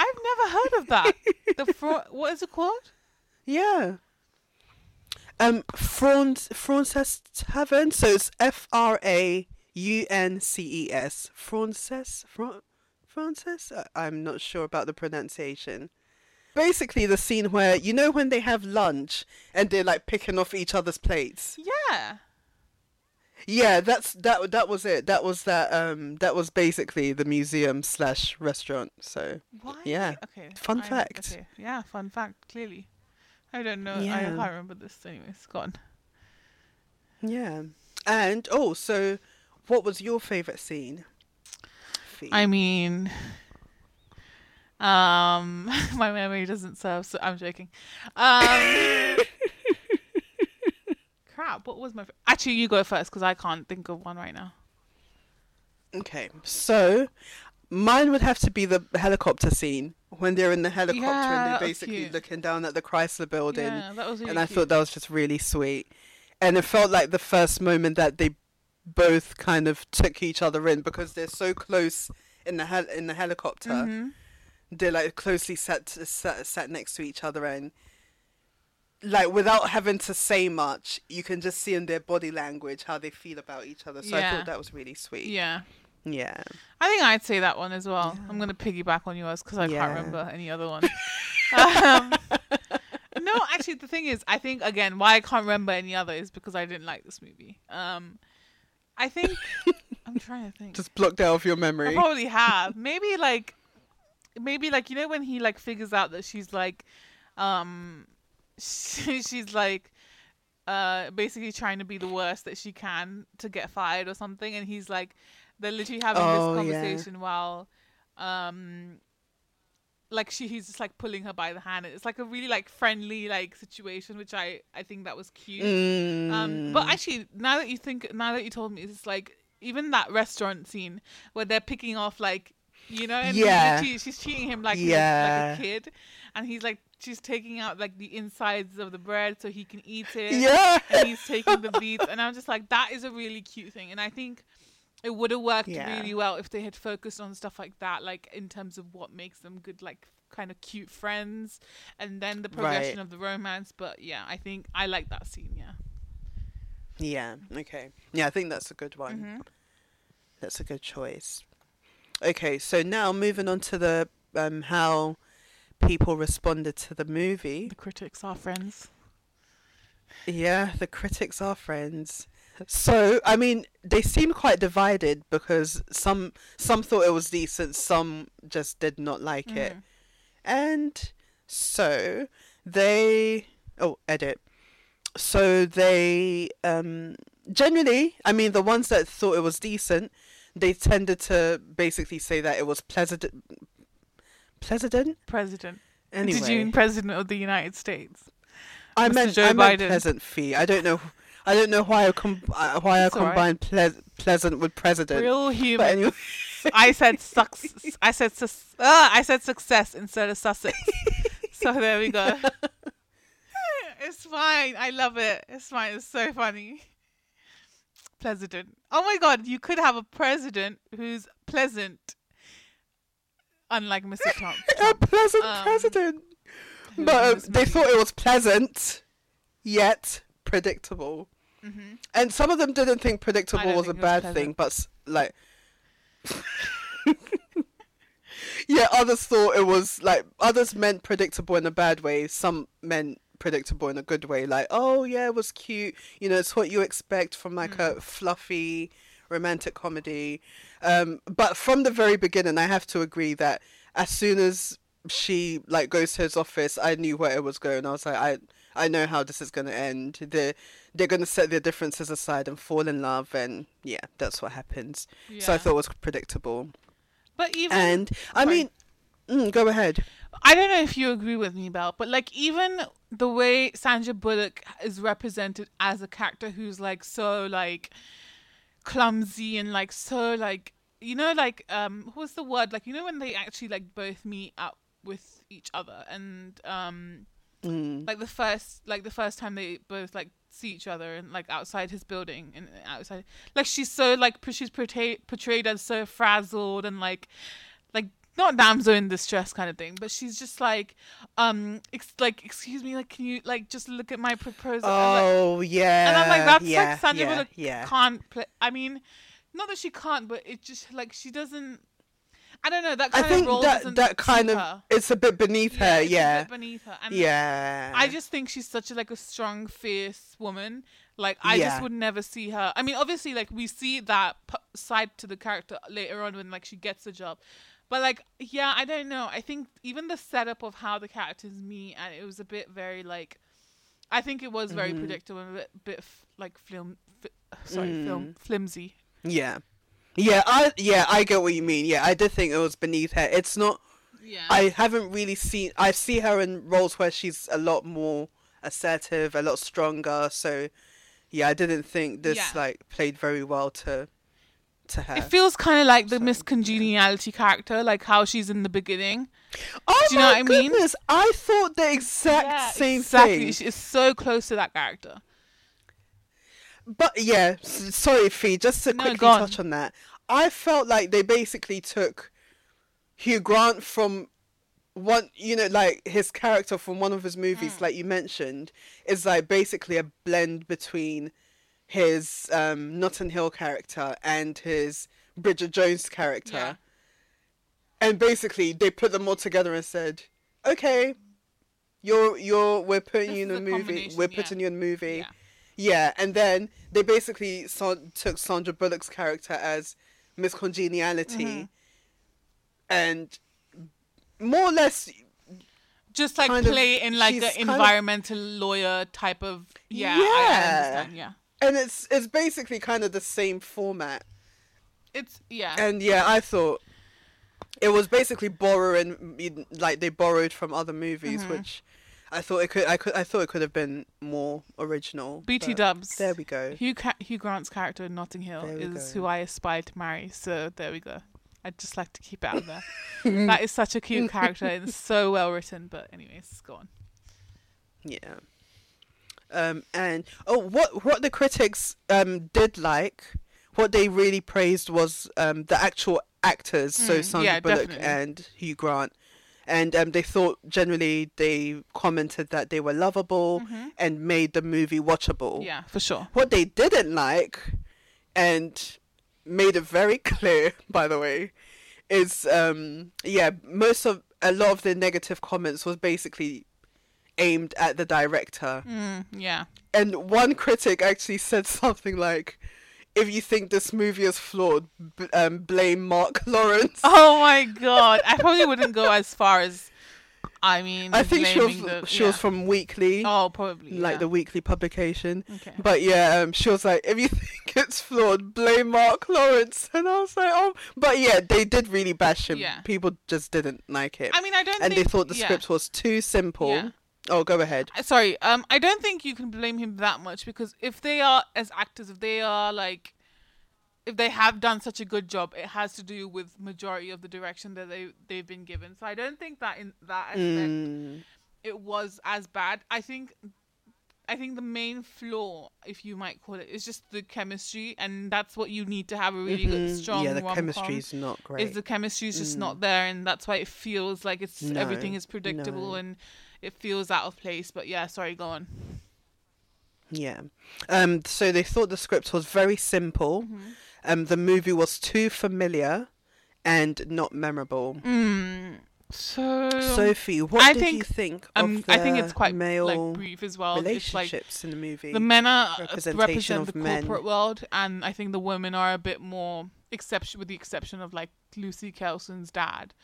I've never heard of that. the fro- what is it called? Yeah. Um, Franz Fraunces Tavern. So it's F R A U N C E S. Frances. Fran- Frances. I'm not sure about the pronunciation. Basically, the scene where you know when they have lunch and they're like picking off each other's plates. Yeah. Yeah, that's that. That was it. That was that. Um, that was basically the museum slash restaurant. So Why? yeah. Okay. Fun I, fact. Okay. Yeah, fun fact. Clearly, I don't know. Yeah. I can't remember this. Anyway, it's gone. Yeah, and oh, so what was your favorite scene? I mean, um, my memory doesn't serve, so I'm joking. Um. crap, what was my? F- Actually, you go first because I can't think of one right now. Okay, so mine would have to be the helicopter scene when they're in the helicopter yeah, and they're basically looking down at the Chrysler building. Yeah, that was really and I cute. thought that was just really sweet. And it felt like the first moment that they both kind of took each other in because they're so close in the hel- in the helicopter. Mm-hmm. They're like closely sat, sat sat next to each other and like without having to say much, you can just see in their body language how they feel about each other. So yeah. I thought that was really sweet. Yeah. Yeah. I think I'd say that one as well. Yeah. I'm going to piggyback on yours because I yeah. can't remember any other one. um, no, no, actually, the thing is, I think again why I can't remember any other is because I didn't like this movie. Um, I think I'm trying to think. Just blocked out of your memory. I probably have. Maybe like, maybe like you know when he like figures out that she's like, um, she, she's like, uh, basically trying to be the worst that she can to get fired or something, and he's like, they're literally having Oh, this yeah. conversation while, um. Like she, he's just like pulling her by the hand. It's like a really like friendly like situation, which I I think that was cute. Um, but Mm. actually, now that you think, now that you told me, it's like even that restaurant scene where they're picking off like, you know, and Yeah. she's cheating him like Yeah. like a kid, and he's like she's taking out like the insides of the bread so he can eat it. yeah. And he's taking the beets, and I'm just like, that is a really cute thing, and I think it would have worked Yeah. really well if they had focused on stuff like that, like in terms of what makes them good, like kind of cute friends, and then the progression Right. of the romance. But yeah, I think I like that scene. Yeah. Yeah. Okay. Yeah, I think that's a good one. Mhm. That's a good choice. Okay, so now moving on to the um how people responded to the movie. The critics are friends. Yeah, the critics are friends. So, I mean, they seem quite divided because some some thought it was decent, some just did not like it. Mhm. And so they oh, edit. So they um generally, I mean the ones that thought it was decent, they tended to basically say that it was pleasant pleasant President. anyway. Did you mean president of the United States? I Mr. meant Joe I meant Biden? pleasant fee. I don't know I don't know why I com- uh, why I all right. combined ple- pleasant with president. Real human. anyway, I said sucks. I said sus- uh, I said success instead of Sussex. so there we go. it's fine. I love it. It's fine. It's so funny. President. Oh my god, you could have a president who's pleasant. Unlike Mr. Trump. a pleasant um, president. But um, they thought it was pleasant, yet predictable. Mhm. And some of them didn't think predictable was a think was bad pleasant. thing, but like, yeah, others thought it was like others meant predictable in a bad way. Some meant predictable in a good way. Like, oh yeah, it was cute. You know, it's what you expect from like Mm. a fluffy romantic comedy. Um, but from the very beginning, I have to agree that as soon as she like goes to his office, I knew where it was going. I was like, I I know how this is gonna end. They're they're gonna set their differences aside and fall in love, and yeah, that's what happens. So I thought it was predictable. But even And I Sorry. mean, mm, go ahead. I don't know if you agree with me, Belle, but like even the way Sandra Bullock is represented as a character who's like so like clumsy and like so like you know like um what's the word like you know when they actually like both meet up with each other and um Mm. like the first like the first time they both like see each other and like outside his building and outside like she's so like she's portrayed portrayed as so frazzled and like not damsel in distress kind of thing but she's just like um ex- like excuse me like can you like just look at my proposal I'm like- Oh yeah. and I'm like that's yeah, like Sandra yeah, Bullock yeah. can't play I mean not that she can't but it just like she doesn't I don't know that I kind think of role that that kind of her. it's a bit beneath her. it's a Yeah. beneath her Yeah. I just think she's such a like a strong, fierce woman. Like I Yeah. just would never see her. I mean, obviously, like we see that p- side to the character later on when like she gets the job. But like, yeah, I don't know. I think even the setup of how the characters meet, and it was a bit very like, I think it was very Mhm. predictable, and a bit, bit f- like film, fi- sorry, Mm. film flimsy. Yeah. Yeah, I yeah, I get what you mean. Yeah, I did think it was beneath her. It's not Yeah. I haven't really seen I see her in roles where she's a lot more assertive, a lot stronger, so yeah, I didn't think this Yeah. like played very well to to her. it feels kind of like the So, Miss Congeniality character, like how she's in the beginning. oh do you know my what I mean? I thought the exact Yeah, same exactly. thing. She is so close to that character. But yeah, sorry, Fee, just to No, quickly touch on that. I felt like they basically took Hugh Grant from one, you know, like his character from one of his movies, Mm. like you mentioned, is like basically a blend between his um, Notting Hill character and his Bridget Jones character. Yeah. And basically, they put them all together and said, okay, you're you're we're putting This you in a movie. We're yeah. putting you in a movie. Yeah. Yeah, and then they basically took Sandra Bullock's character as Miss Congeniality, Mhm. and more or less, Just like kind of- play in like an kind of- environmental lawyer type of yeah, Yeah. understand, yeah. And it's it's basically kind of the same format. It's yeah. And yeah, I thought it was basically borrowing, like they borrowed from other movies, Mhm. which I thought it could, I could, I thought it could have been more original. BT Dubs. There we go. Hugh Ca- Hugh Grant's character in Notting Hill is go. who I aspire to marry. So there we go. I'd just like to keep it out there. that is such a cute character and so well written. But anyways, go on. Yeah. Um, and oh, what what the critics um did like, what they really praised was um the actual actors, so Mm, Sandra yeah, Bullock definitely. and Hugh Grant, and um they thought generally they commented that they were lovable and made the movie watchable. Mm-hmm. Yeah, for sure. What they didn't like, and made it very clear, by the way, is um yeah most of a lot of the negative comments was basically aimed at the director Mm, yeah. and one critic actually said something like if you think this movie is flawed b- um, blame mark lawrence Oh my god. I probably wouldn't go as far as. I mean, i think she was the, she was from weekly Oh, probably. like yeah. the weekly publication Okay. but yeah um, she was like if you think it's flawed blame mark lawrence and i was like oh but yeah they did really bash him Yeah. people just didn't like it I mean, I don't. Think And they thought the yeah. script was too simple Yeah. Oh go ahead Uh, Sorry, um, I don't think you can blame him that much because if they are as actors, if they are like, if they have done such a good job, it has to do with majority of the direction that they they've been given. So I don't think that in that aspect Mm, it was as bad. I think. I think the main flaw, if you might call it, is just the chemistry, and that's what you need to have a really good, mhm. strong yeah the rom-com. chemistry's not great Is the chemistry is just Mm. not there, and that's why it feels like it's No, everything is predictable no. and it feels out of place. But yeah, sorry, go on. Yeah. Um. So they thought the script was very simple. Mm-hmm. Um. The movie was too familiar, and not memorable. Mm, so Sophie, what I did think- you think um, of the I think it's quite male like brief as well. It's like relationships in the movie? the men are representation represent of the men. corporate world, and I think the women are a bit more exception, with the exception of like Lucy Kelson's dad.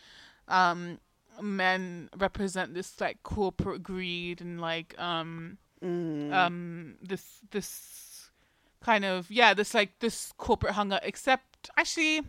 Um, men represent this like corporate greed and like um Mm. um this this kind of yeah this like this corporate hunger except actually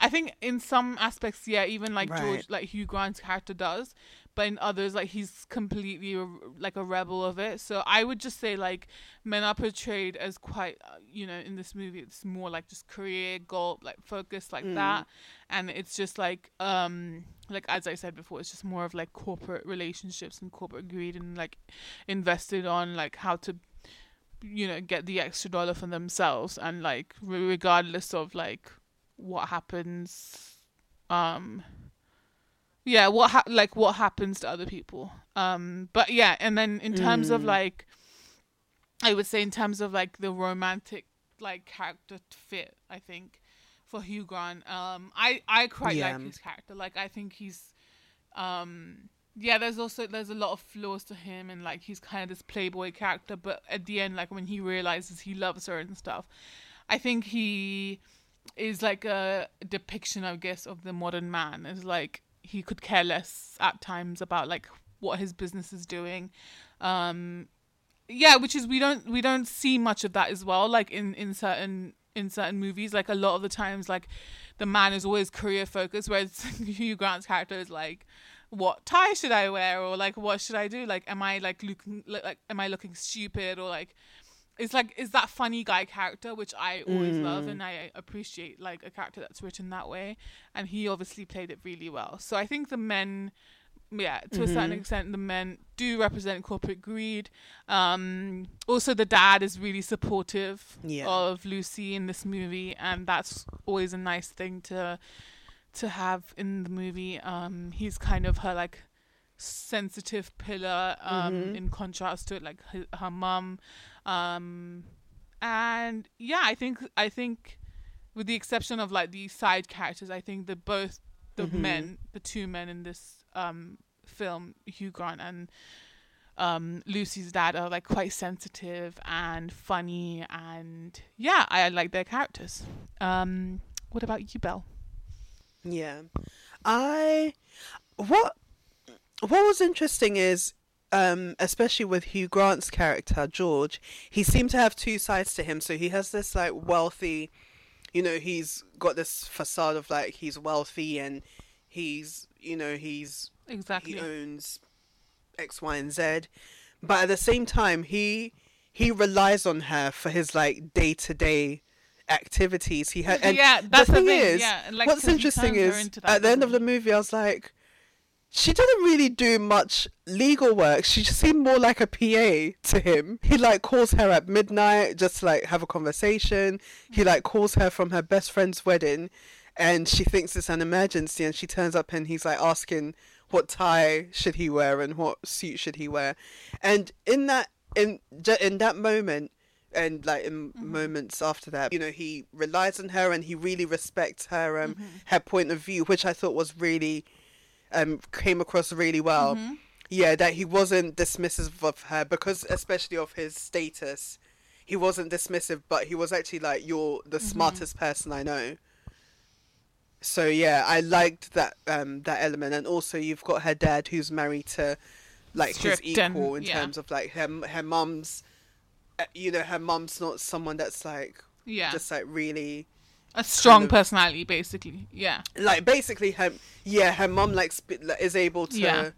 i think in some aspects yeah even like george like hugh grant's character does but in others like he's completely a, like a rebel of it. So i would just say like men are portrayed as quite uh, you know in this movie it's more like just career goal like focus like Mm. that. And it's just like um like as i said before it's just more of like corporate relationships and corporate greed and like invested on like how to you know get the extra dollar for themselves. And like regardless of like what happens um yeah what ha- like what happens to other people um but yeah and then in terms of Mm. like i would say in terms of like the romantic like character fit i think for hugh grant um i i quite Yeah. like his character like i think he's um yeah there's also there's a lot of flaws to him and like he's kind of this playboy character but at the end like when he realizes he loves her and stuff i think he is like a depiction i guess of the modern man is like he could care less at times about like what his business is doing. Um yeah which is we don't we don't see much of that as well like in in certain in certain movies. Like a lot of the times like the man is always career focused whereas hugh grant's character is like what tie should i wear? or like what should i do? Like am i like looking like, am i looking stupid? or like it's like is that funny guy character which i always love Mm. and i appreciate like a character that's written that way and he obviously played it really well so i think the men yeah to a certain Mhm. extent the men do represent corporate greed um also the dad is really supportive Yeah. of lucy in this movie and that's always a nice thing to to have in the movie um he's kind of her like sensitive pillar um Mhm. in contrast to like her, her mum um and yeah i think i think with the exception of like the side characters i think the both the Mhm. men the two men in this um film hugh grant and um, Lucy's dad are like quite sensitive and funny, and yeah, I like their characters. Um, what about you, Belle? Yeah, I what what was interesting is um, especially with Hugh Grant's character George, he seemed to have two sides to him. So he has this like wealthy, you know, he's got this facade of like he's wealthy and he's you know he's Exactly. he owns X, Y, and Z, but at the same time he he relies on her for his like day to day activities. He had and yeah, that's the thing thing. is, yeah, like, what's interesting is at the end of the movie, I was like, she didn't really do much legal work. She just seemed more like a PA to him. He like calls her at midnight just to like have a conversation. He like calls her from her best friend's wedding, and she thinks it's an emergency, and she turns up and he's like asking what tie should he wear and what suit should he wear, and in that in in that moment and like in moments after that you know he relies on her and he really respects her um her point of view which i thought was really um came across really well. Yeah that he wasn't dismissive of her because especially of his status he wasn't dismissive but he was actually like you're the smartest person i know. So yeah i liked that um that element. And also you've got her dad who's married to like Strict his and- equal in yeah. terms of like her her mum's uh, you know her mum's not someone that's like Yeah, just like really a strong of- personality, basically. Yeah, like basically her yeah her mom like is able to Yeah.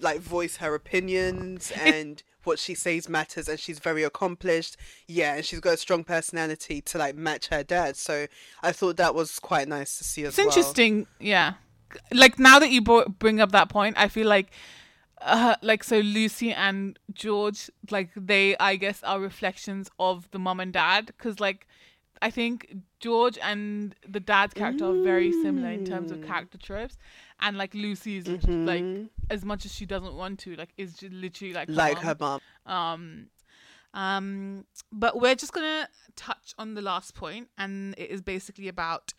like voice her opinions and what she says matters and she's very accomplished yeah and she's got a strong personality to like match her dad so i thought that was quite nice to see as well. it's well interesting. Yeah, like now that you bring up that point, I feel like. Uh, like so lucy and george like they i guess are reflections of the mom and dad because like i think george and the dad's character are very similar in terms of character tropes and like lucy's like as much as she doesn't want to like is just literally like her like mom. her mum Um, um, but we're just gonna touch on the last point, and it is basically about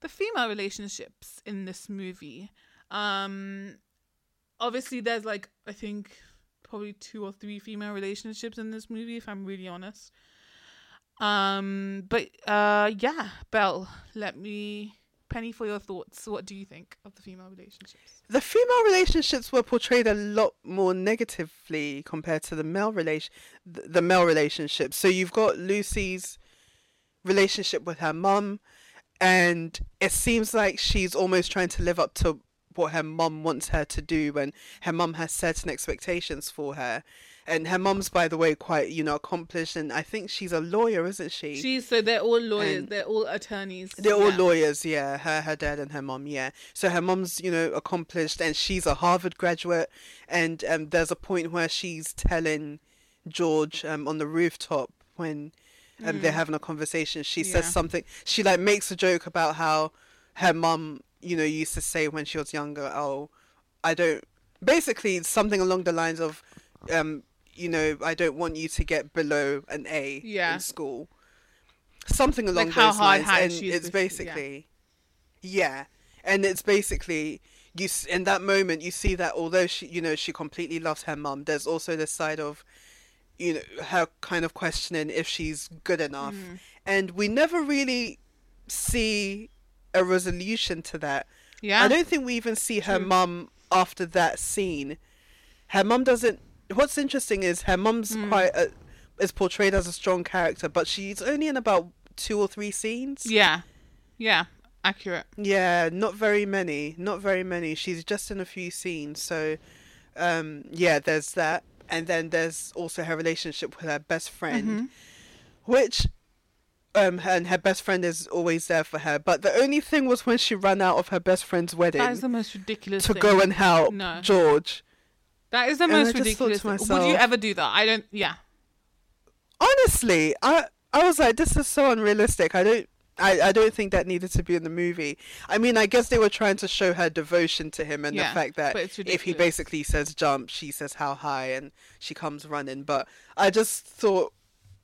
the female relationships in this movie. Um, obviously, there's like I think probably two or three female relationships in this movie, if I'm really honest. Um, but uh, yeah, Belle, let me penny for your thoughts. What do you think of the female relationships? the female relationships were portrayed a lot more negatively compared to the male relation the male relationships so you've got lucy's relationship with her mum and it seems like she's almost trying to live up to what her mum wants her to do and her mum has certain expectations for her and her mum's by the way quite you know accomplished and i think she's a lawyer isn't she She's so they're all lawyers, And- they're all attorneys. they're all yeah. lawyers, yeah. Her, her dad, and her mom, yeah. So her mom's, you know, accomplished, and she's a Harvard graduate. And um, there's a point where she's telling George um, on the rooftop when um, they're having a conversation. She says Mm. Something. She like makes a joke about how her mom, you know, used to say when she was younger, "Oh, I don't." Basically, something along the lines of, um, you know, I don't want you to get below an A Yeah. in school. Something along Like how those lines, hard-headed and she it's with- yeah. basically, yeah. and it's basically you. In that moment, you see that although she, you know, she completely loves her mum, there's also this side of, you know, her kind of questioning if she's good enough, Mm. and we never really see a resolution to that. Yeah. I don't think we even see her mum after that scene. Her mum doesn't. What's interesting is her mum's Mm. quite a, is portrayed as a strong character, but she's only in about two or three scenes. Yeah. Yeah. Accurate. Yeah, not very many. Not very many. She's just in a few scenes. So, um, yeah, there's that, and then there's also her relationship with her best friend, Mm-hmm. which, um, and her best friend is always there for her. But the only thing was when she ran out of her best friend's wedding That is the most ridiculous to thing. go and help No. George. That is the and most ridiculous. thing. Would you ever do that? I don't. Yeah. honestly, I I was like, this is so unrealistic. I don't. I, I don't think that needed to be in the movie. I mean, I guess they were trying to show her devotion to him and Yeah, the fact that if he basically says jump, she says how high, and she comes running. But I just thought,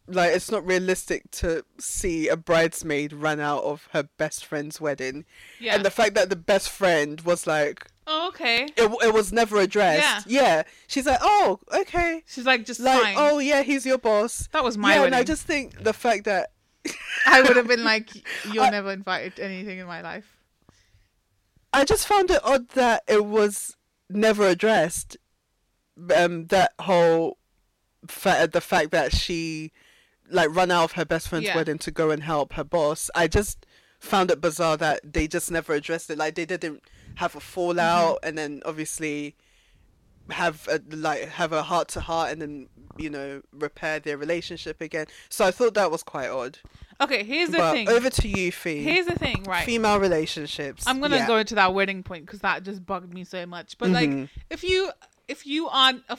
like, it's not realistic to see a bridesmaid run out of her best friend's wedding. Yeah. And the fact that the best friend was like Oh, okay. It it was never addressed. Yeah. She's like, oh, okay. She's like, just Like, fine. oh yeah, he's your boss. that was my yeah, wedding. and I just think the fact that I would have been like, you're I- never invited to anything in my life. I just found it odd that it was never addressed. Um, that whole fa- the fact that she like run out of her best friend's Yeah. wedding to go and help her boss. I just found it bizarre that they just never addressed it. Like they didn't have a fallout, Mm-hmm. and then obviously have a, like have a heart to heart, and then you know repair their relationship again. So I thought that was quite odd. Okay, here's the but thing. over to you, Fee. Here's the thing, right? Female relationships. I'm gonna Yeah. go into that wedding point because that just bugged me so much. But like, Mhm. if you if you aren't a,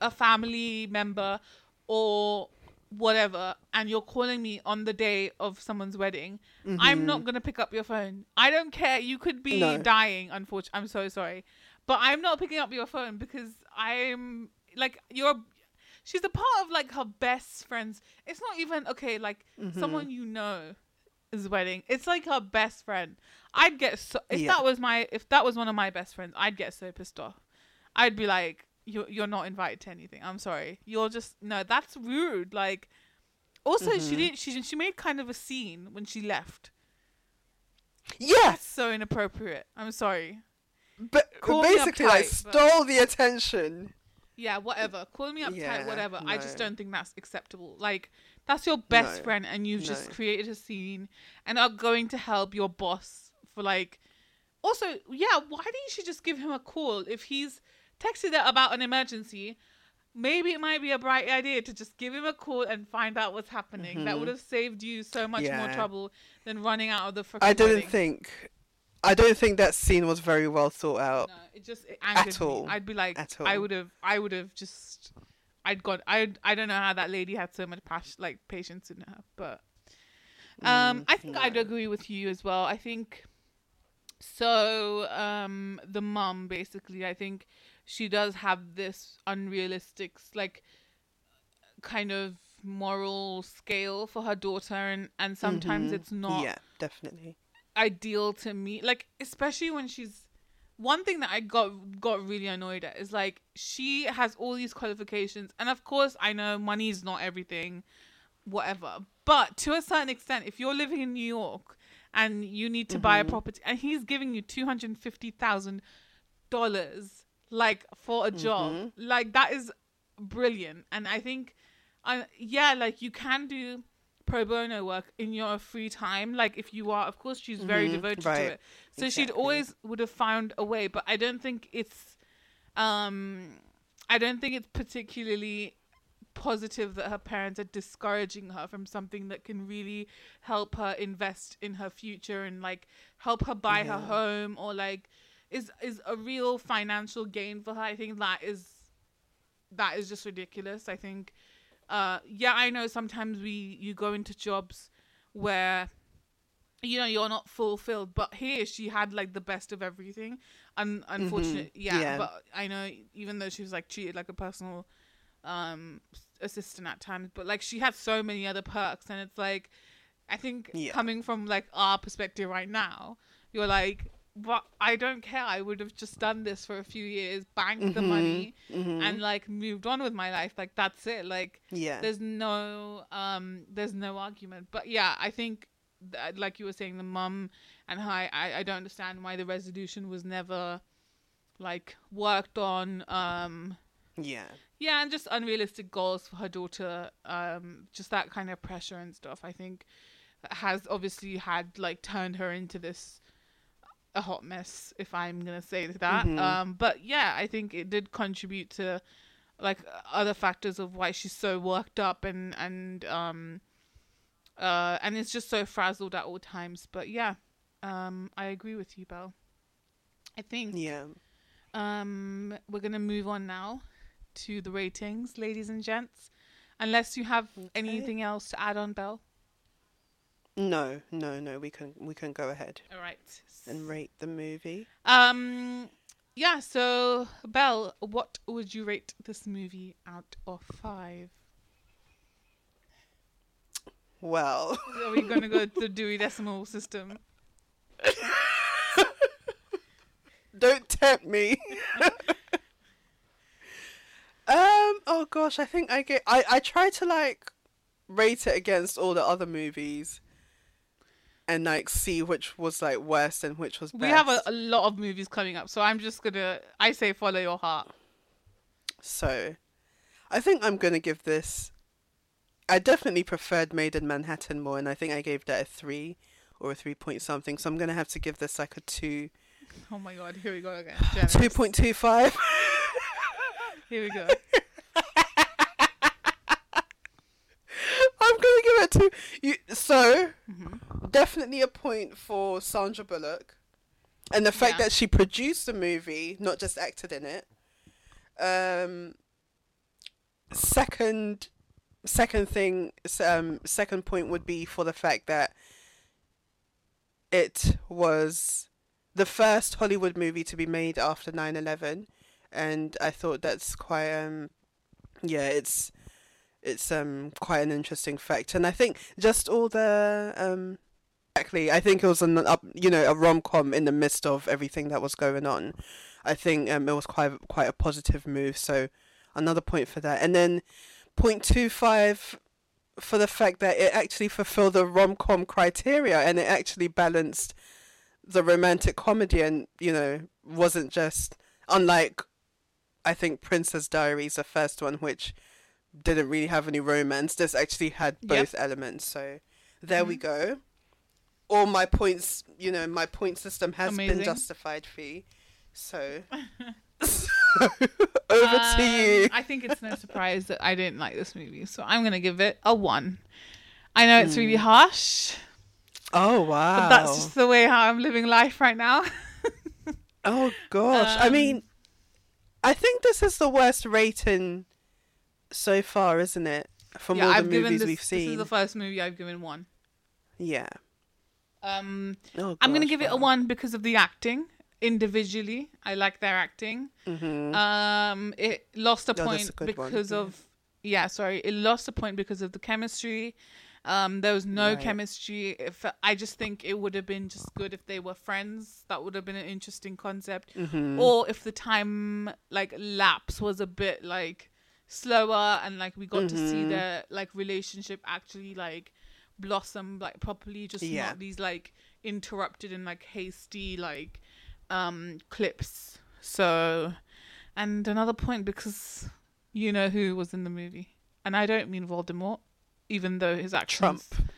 a family member or whatever, and you're calling me on the day of someone's wedding, I'm not gonna pick up your phone. I don't care. You could be No. dying. Unfortunately, I'm so sorry, but I'm not picking up your phone because I'm like you're. She's a part of like her best friends. It's not even okay. Like Mm-hmm. someone you know is wedding. It's like her best friend. I'd get so if Yeah. that was my if that was one of my best friends, I'd get so pissed off. I'd be like, "You're you're not invited to anything. I'm sorry. You're just no. That's rude. Like, also Mm-hmm. she didn't. she she made kind of a scene when she left. Yeah, That's so inappropriate. I'm sorry. but Call basically, like uptight, but- stole the attention. Yeah, whatever. Call me uptight, Yeah, whatever. I just don't think that's acceptable. Like, that's your best No, friend, and you've just created a scene and are going to help your boss for like. Also, yeah, why didn't she just give him a call if he's texted her about an emergency? Maybe it might be a bright idea to just give him a call and find out what's happening. That would have saved you so much more Mm-hmm. Trouble than running out of the I didn't wedding. think, I don't think that scene was very well thought out. No, it just it angered At all. me. I'd be like, I would have, I would have just, I'd got, I, I don't know how that lady had so much passion, like patience in her, but, um, Mm, I think I'd agree with you as well. I think, so, um, the mum basically, I think she does have this unrealistic, like, kind of moral scale for her daughter, and and sometimes Mhm. it's not Yeah, definitely. ideal to me like especially when she's one thing that i got got really annoyed at is like she has all these qualifications and of course i know money is not everything whatever but to a certain extent if you're living in new york and you need to buy a property and he's giving you $250000 like for a job. Like that is brilliant. And i think uh, yeah like you can do pro bono work in your free time. Like if you are of course she's very Mhm, devoted to it. So she'd always would have found a way but i don't think it's um i don't think it's particularly positive that her parents are discouraging her from something that can really help her invest in her future and like help her buy her home or like is is a real financial gain for her i think that is that is just ridiculous i think uh yeah i know sometimes we you go into jobs where you know you're not fulfilled but here she had like the best of everything and unfortunate yeah, Yeah. but i know even though she was like treated like a personal um assistant at times but like she had so many other perks and it's like i think Yeah. coming from like our perspective right now you're like but i don't care. I would have just done this for a few years banked the Mhm, money mhm. and like moved on with my life. Like that's it. Like yeah, there's no um there's no argument. But yeah i think that, like you were saying the mum and her I, I don't understand why the resolution was never like worked on um yeah, yeah and just unrealistic goals for her daughter um just that kind of pressure and stuff i think has obviously had like turned her into this a hot mess if i'm gonna say that Mhm. um but yeah i think it did contribute to like other factors of why she's so worked up and and um uh and it's just so frazzled at all times but yeah um i agree with you belle i think yeah. um, we're gonna move on now to the ratings, ladies and gents. Unless you have anything else to add on, Belle. No, no, no. We can we can go ahead All right. and rate the movie. Um, yeah. So, Belle, what would you rate this movie out of five? Well, Are we gonna go to the Dewey Decimal System? Don't tempt me. um. Oh gosh, I think I get. I I try to like rate it against all the other movies, and like see which was like worse and which was best. We have a, a lot of movies coming up, so I'm just gonna. I say follow your heart. So, I think I'm gonna give this. I definitely preferred Maid in Manhattan more, and I think I gave that a three or a three point something. So I'm gonna have to give this like a two, Oh my god, here we go again. two point two five. Here we go. I'm gonna give it two. You so Mm-hmm. Definitely a point for Sandra Bullock, and the fact Yeah. that she produced the movie, not just acted in it. Um. Second, second thing, um, second point would be for the fact that it was the first Hollywood movie to be made after 9/11, and I thought that's quite um, yeah, it's it's um quite an interesting fact, and I think just all the um exactly, I think it was an up, you know, a rom com in the midst of everything that was going on. I think um it was quite quite a positive move, so another point for that, and then point two five for the fact that it actually fulfilled the rom com criteria and it actually balanced the romantic comedy and you know wasn't just unlike I think Princess Diaries, the first one, which didn't really have any romance. This actually had Yep. both elements. So there we Mhm. go. All my points, you know, my point system has been justified for you. So, over to you. Um, I think it's no surprise that I didn't like this movie, so I'm gonna give it a one. I know it's really harsh, Oh wow! but that's just the way how I'm living life right now. Oh gosh. I Um, mean, I think this is the worst rating so far, isn't it? From yeah, all the I've given movies this. we've This is the first movie I've given one. Yeah. Um, Oh, I'm gonna gosh, give it a one because of the acting. Individually, I like their acting. Mhm. Um, it lost a point a good one, because yeah. of yeah, sorry, it lost a point because of the chemistry. Um, there was no Right. chemistry. If I just think it would have been just good if they were friends. That would have been an interesting concept. Mhm. Or if the time like lapse was a bit like slower and like we got to see Mhm. their like relationship actually like blossom like properly, just Yeah. not these like interrupted and like hasty like um clips. So and another point because you know who was in the movie. And I don't mean Voldemort, even though his actions Trump.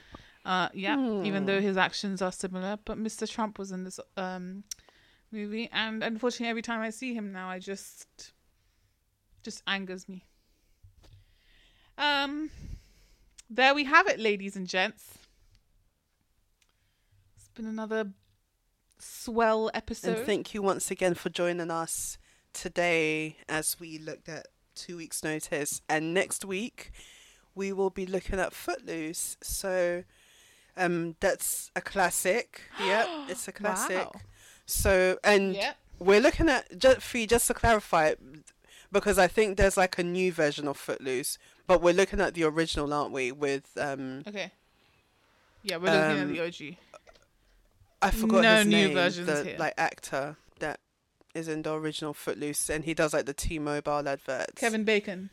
uh yeah, even Hmm. though his actions are similar, but Mr. Trump was in this um movie and unfortunately every time I see him now I just just angers me. Um there we have it ladies and gents. It's been another swell episode. And thank you once again for joining us today as we looked at two weeks' notice. And next week, we will be looking at Footloose. So um, that's a classic. Yep, it's a classic. Wow. So, and Yep. we're looking at, just, for you, just to clarify because I think there's like a new version of Footloose, but we're looking at the original, aren't we? With, um, Okay. Yeah, we're looking at Um, the OG. I forgot No his new name, versions the here. like actor that is in the original Footloose, and he does like the T-Mobile adverts. Kevin Bacon.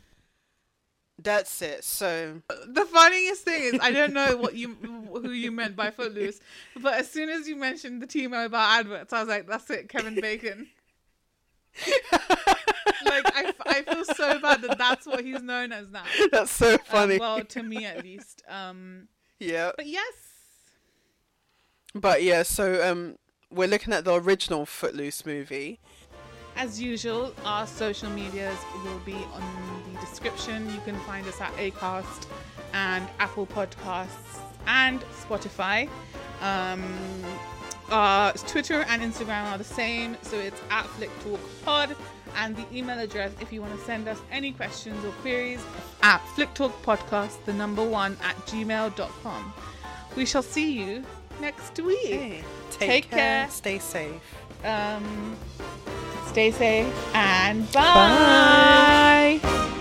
That's it. So The funniest thing is I don't know what you who you meant by Footloose, but as soon as you mentioned the T-Mobile adverts, I was like, "That's it, Kevin Bacon." like I, I feel so bad that that's what he's known as now. that's so Um, funny. well, to me at least. Um, yeah. but yes, But yeah, so um, we're looking at the original Footloose movie. as usual, our social medias will be on the description. You can find us at Acast and Apple Podcasts and Spotify. Um, our Twitter and Instagram are the same, so it's at Flick Talk Pod. And the email address, if you want to send us any questions or queries, at Flick Talk Podcast, the number one at gmail.com. We shall see you next week. Take, Take care, care. Stay safe. Um, stay safe and bye.